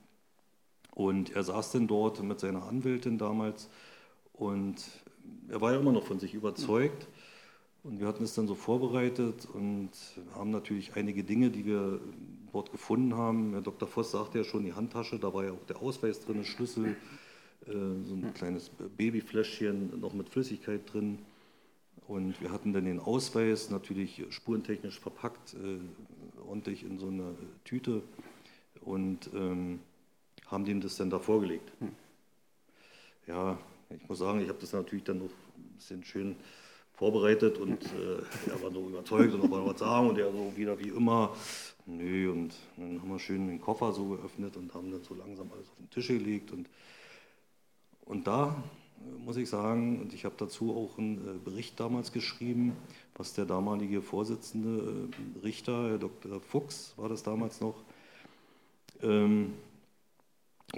und er saß dann dort mit seiner Anwältin damals und er war ja immer noch von sich überzeugt. Und wir hatten es dann so vorbereitet und haben natürlich einige Dinge, die wir dort gefunden haben. Herr Dr. Voss sagte ja schon, die Handtasche, da war ja auch der Ausweis drin, Schlüssel, äh, so ein kleines Babyfläschchen noch mit Flüssigkeit drin. Und wir hatten dann den Ausweis natürlich spurentechnisch verpackt, äh, ordentlich in so eine Tüte und ähm, haben dem das dann da vorgelegt. Ja, ich muss sagen, ich habe das natürlich dann noch ein bisschen schön vorbereitet und äh, er war so überzeugt und noch was sagen und er so wieder wie immer, nö, und dann haben wir schön den Koffer so geöffnet und haben dann so langsam alles auf den Tisch gelegt und, und da muss ich sagen, und ich habe dazu auch einen äh, Bericht damals geschrieben, was der damalige Vorsitzende äh, Richter, Herr Dr. Fuchs, war das damals noch, ähm,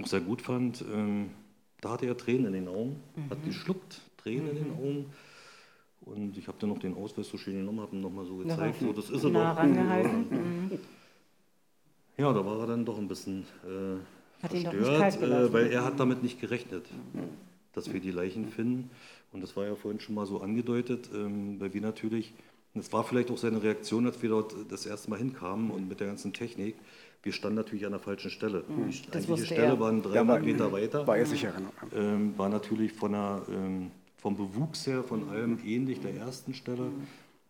auch sehr gut fand. Ähm, da hatte er Tränen in den Augen, hat geschluckt, Tränen in den Augen. Und ich habe dann noch den Ausweis so schön genommen, habe ihn nochmal so gezeigt. So, das ist er nah doch. rangehalten. Mhm. Ja, da war er dann doch ein bisschen äh, Hat verstört, äh, weil er hat damit nicht gerechnet, dass wir die Leichen finden. Und das war ja vorhin schon mal so angedeutet, ähm, weil wir natürlich, das war vielleicht auch seine Reaktion, als wir dort das erste Mal hinkamen und mit der ganzen Technik, wir standen natürlich an der falschen Stelle. Mhm. Die eigentliche Stelle er. waren 300 Meter weiter. War er sicher, genau. Ähm, war natürlich von der, ähm, vom Bewuchs her, von allem ähnlich der ersten Stelle.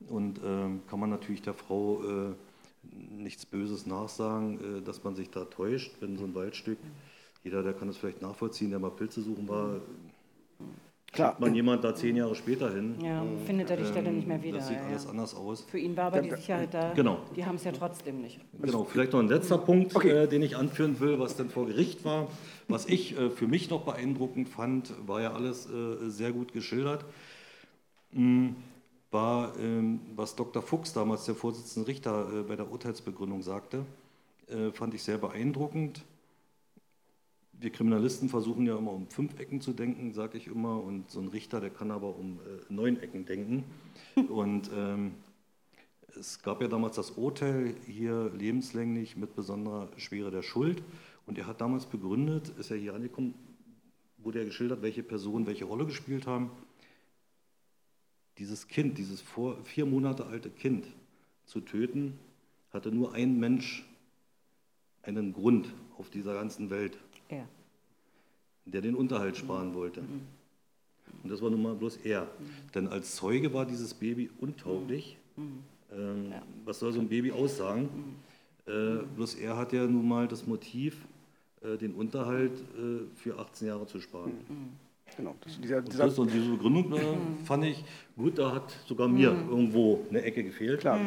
Und ähm, kann man natürlich der Frau äh, nichts Böses nachsagen, äh, dass man sich da täuscht, wenn so ein Waldstück, jeder, der kann das vielleicht nachvollziehen, der mal Pilze suchen war, Klar. schickt man jemand da zehn Jahre später hin. Ja, findet er die Stelle nicht mehr wieder. Das sieht ja, alles anders aus. Für ihn war aber die Sicherheit da. Genau. Die haben es ja trotzdem nicht. Genau, vielleicht noch ein letzter Punkt, Okay. äh, den ich anführen will, was dann vor Gericht war. Was ich äh, für mich noch beeindruckend fand, war ja alles äh, sehr gut geschildert, mh, war, ähm, was Dr. Fuchs, damals der Vorsitzende Richter, äh, bei der Urteilsbegründung sagte, äh, fand ich sehr beeindruckend. Wir Kriminalisten versuchen ja immer um fünf Ecken zu denken, sage ich immer, und so ein Richter, der kann aber um äh, neun Ecken denken. Und ähm, es gab ja damals das Urteil hier lebenslänglich mit besonderer Schwere der Schuld. Und er hat damals begründet, ist ja hier angekommen, wurde ja geschildert, welche Personen welche Rolle gespielt haben. Dieses Kind, dieses vor, vier Monate alte Kind zu töten, hatte nur ein Mensch einen Grund auf dieser ganzen Welt, Er. der den Unterhalt sparen wollte. Und das war nun mal bloß er. Denn als Zeuge war dieses Baby untauglich. Ähm, Was soll so ein Baby aussagen? Äh, bloß er hat ja nun mal das Motiv, äh, den Unterhalt äh, für 18 Jahre zu sparen. Genau. Das, dieser, Und, das, und diese Begründung äh, fand ich gut, da hat sogar mir irgendwo eine Ecke gefehlt. Klar.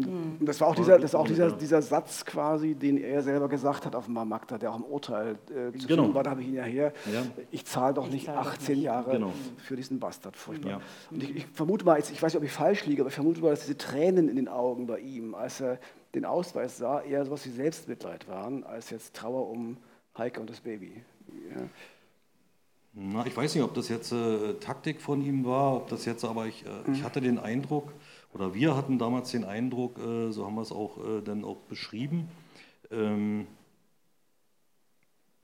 Mhm. Und das war auch, dieser, das war auch dieser, dieser Satz quasi, den er selber gesagt hat auf dem Magda, der auch im Urteil äh, zu Genau. finden war, da habe ich ihn ja her. Ja. Ich zahle doch Ich nicht zahl doch 18 nicht. Jahre Genau. für diesen Bastard. Furchtbar. Ja. Und ich, ich vermute mal, jetzt, ich weiß nicht, ob ich falsch liege, aber ich vermute mal, dass diese Tränen in den Augen bei ihm, als er den Ausweis sah, eher sowas wie Selbstmitleid waren, als jetzt Trauer um Heike und das Baby. Ja. Na, ich weiß nicht, ob das jetzt äh, Taktik von ihm war, ob das jetzt, aber ich, äh, ich hatte den Eindruck, oder wir hatten damals den Eindruck, äh, so haben wir es auch äh, dann auch beschrieben. Ähm,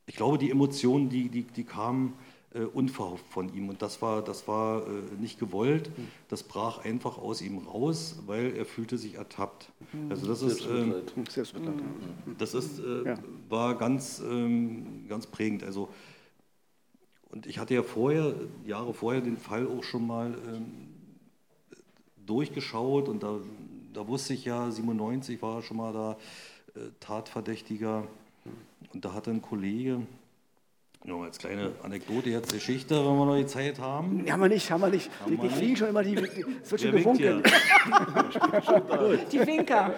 ich glaube, die Emotionen, die, die, die kamen äh, unverhofft von ihm und das war, das war nicht gewollt. Das brach einfach aus ihm raus, weil er fühlte sich ertappt. Also das ist, ähm, Selbstmitleid. Selbstmitleid. das ist, war ganz, ähm, ganz prägend. Also, und ich hatte ja vorher, Jahre vorher, den Fall auch schon mal durchgeschaut und da, da wusste ich ja, 97 war schon mal da äh, Tatverdächtiger und da hatte ein Kollege, nur als kleine Anekdote jetzt Geschichte, wenn wir noch die Zeit haben. Haben wir nicht, haben wir nicht. Die, wir die fliegen nicht? schon immer, die, die, es wird schon gewunken. Die Winker.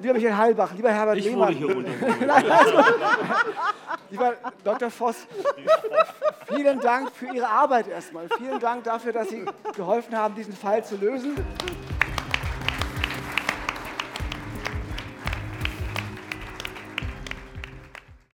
Lieber Michael Heilbach, lieber Herbert Ich Lehmann. wurde hier runter. Lieber Dr. Voss, vielen Dank für Ihre Arbeit erstmal. Vielen Dank dafür, dass Sie geholfen haben, diesen Fall zu lösen.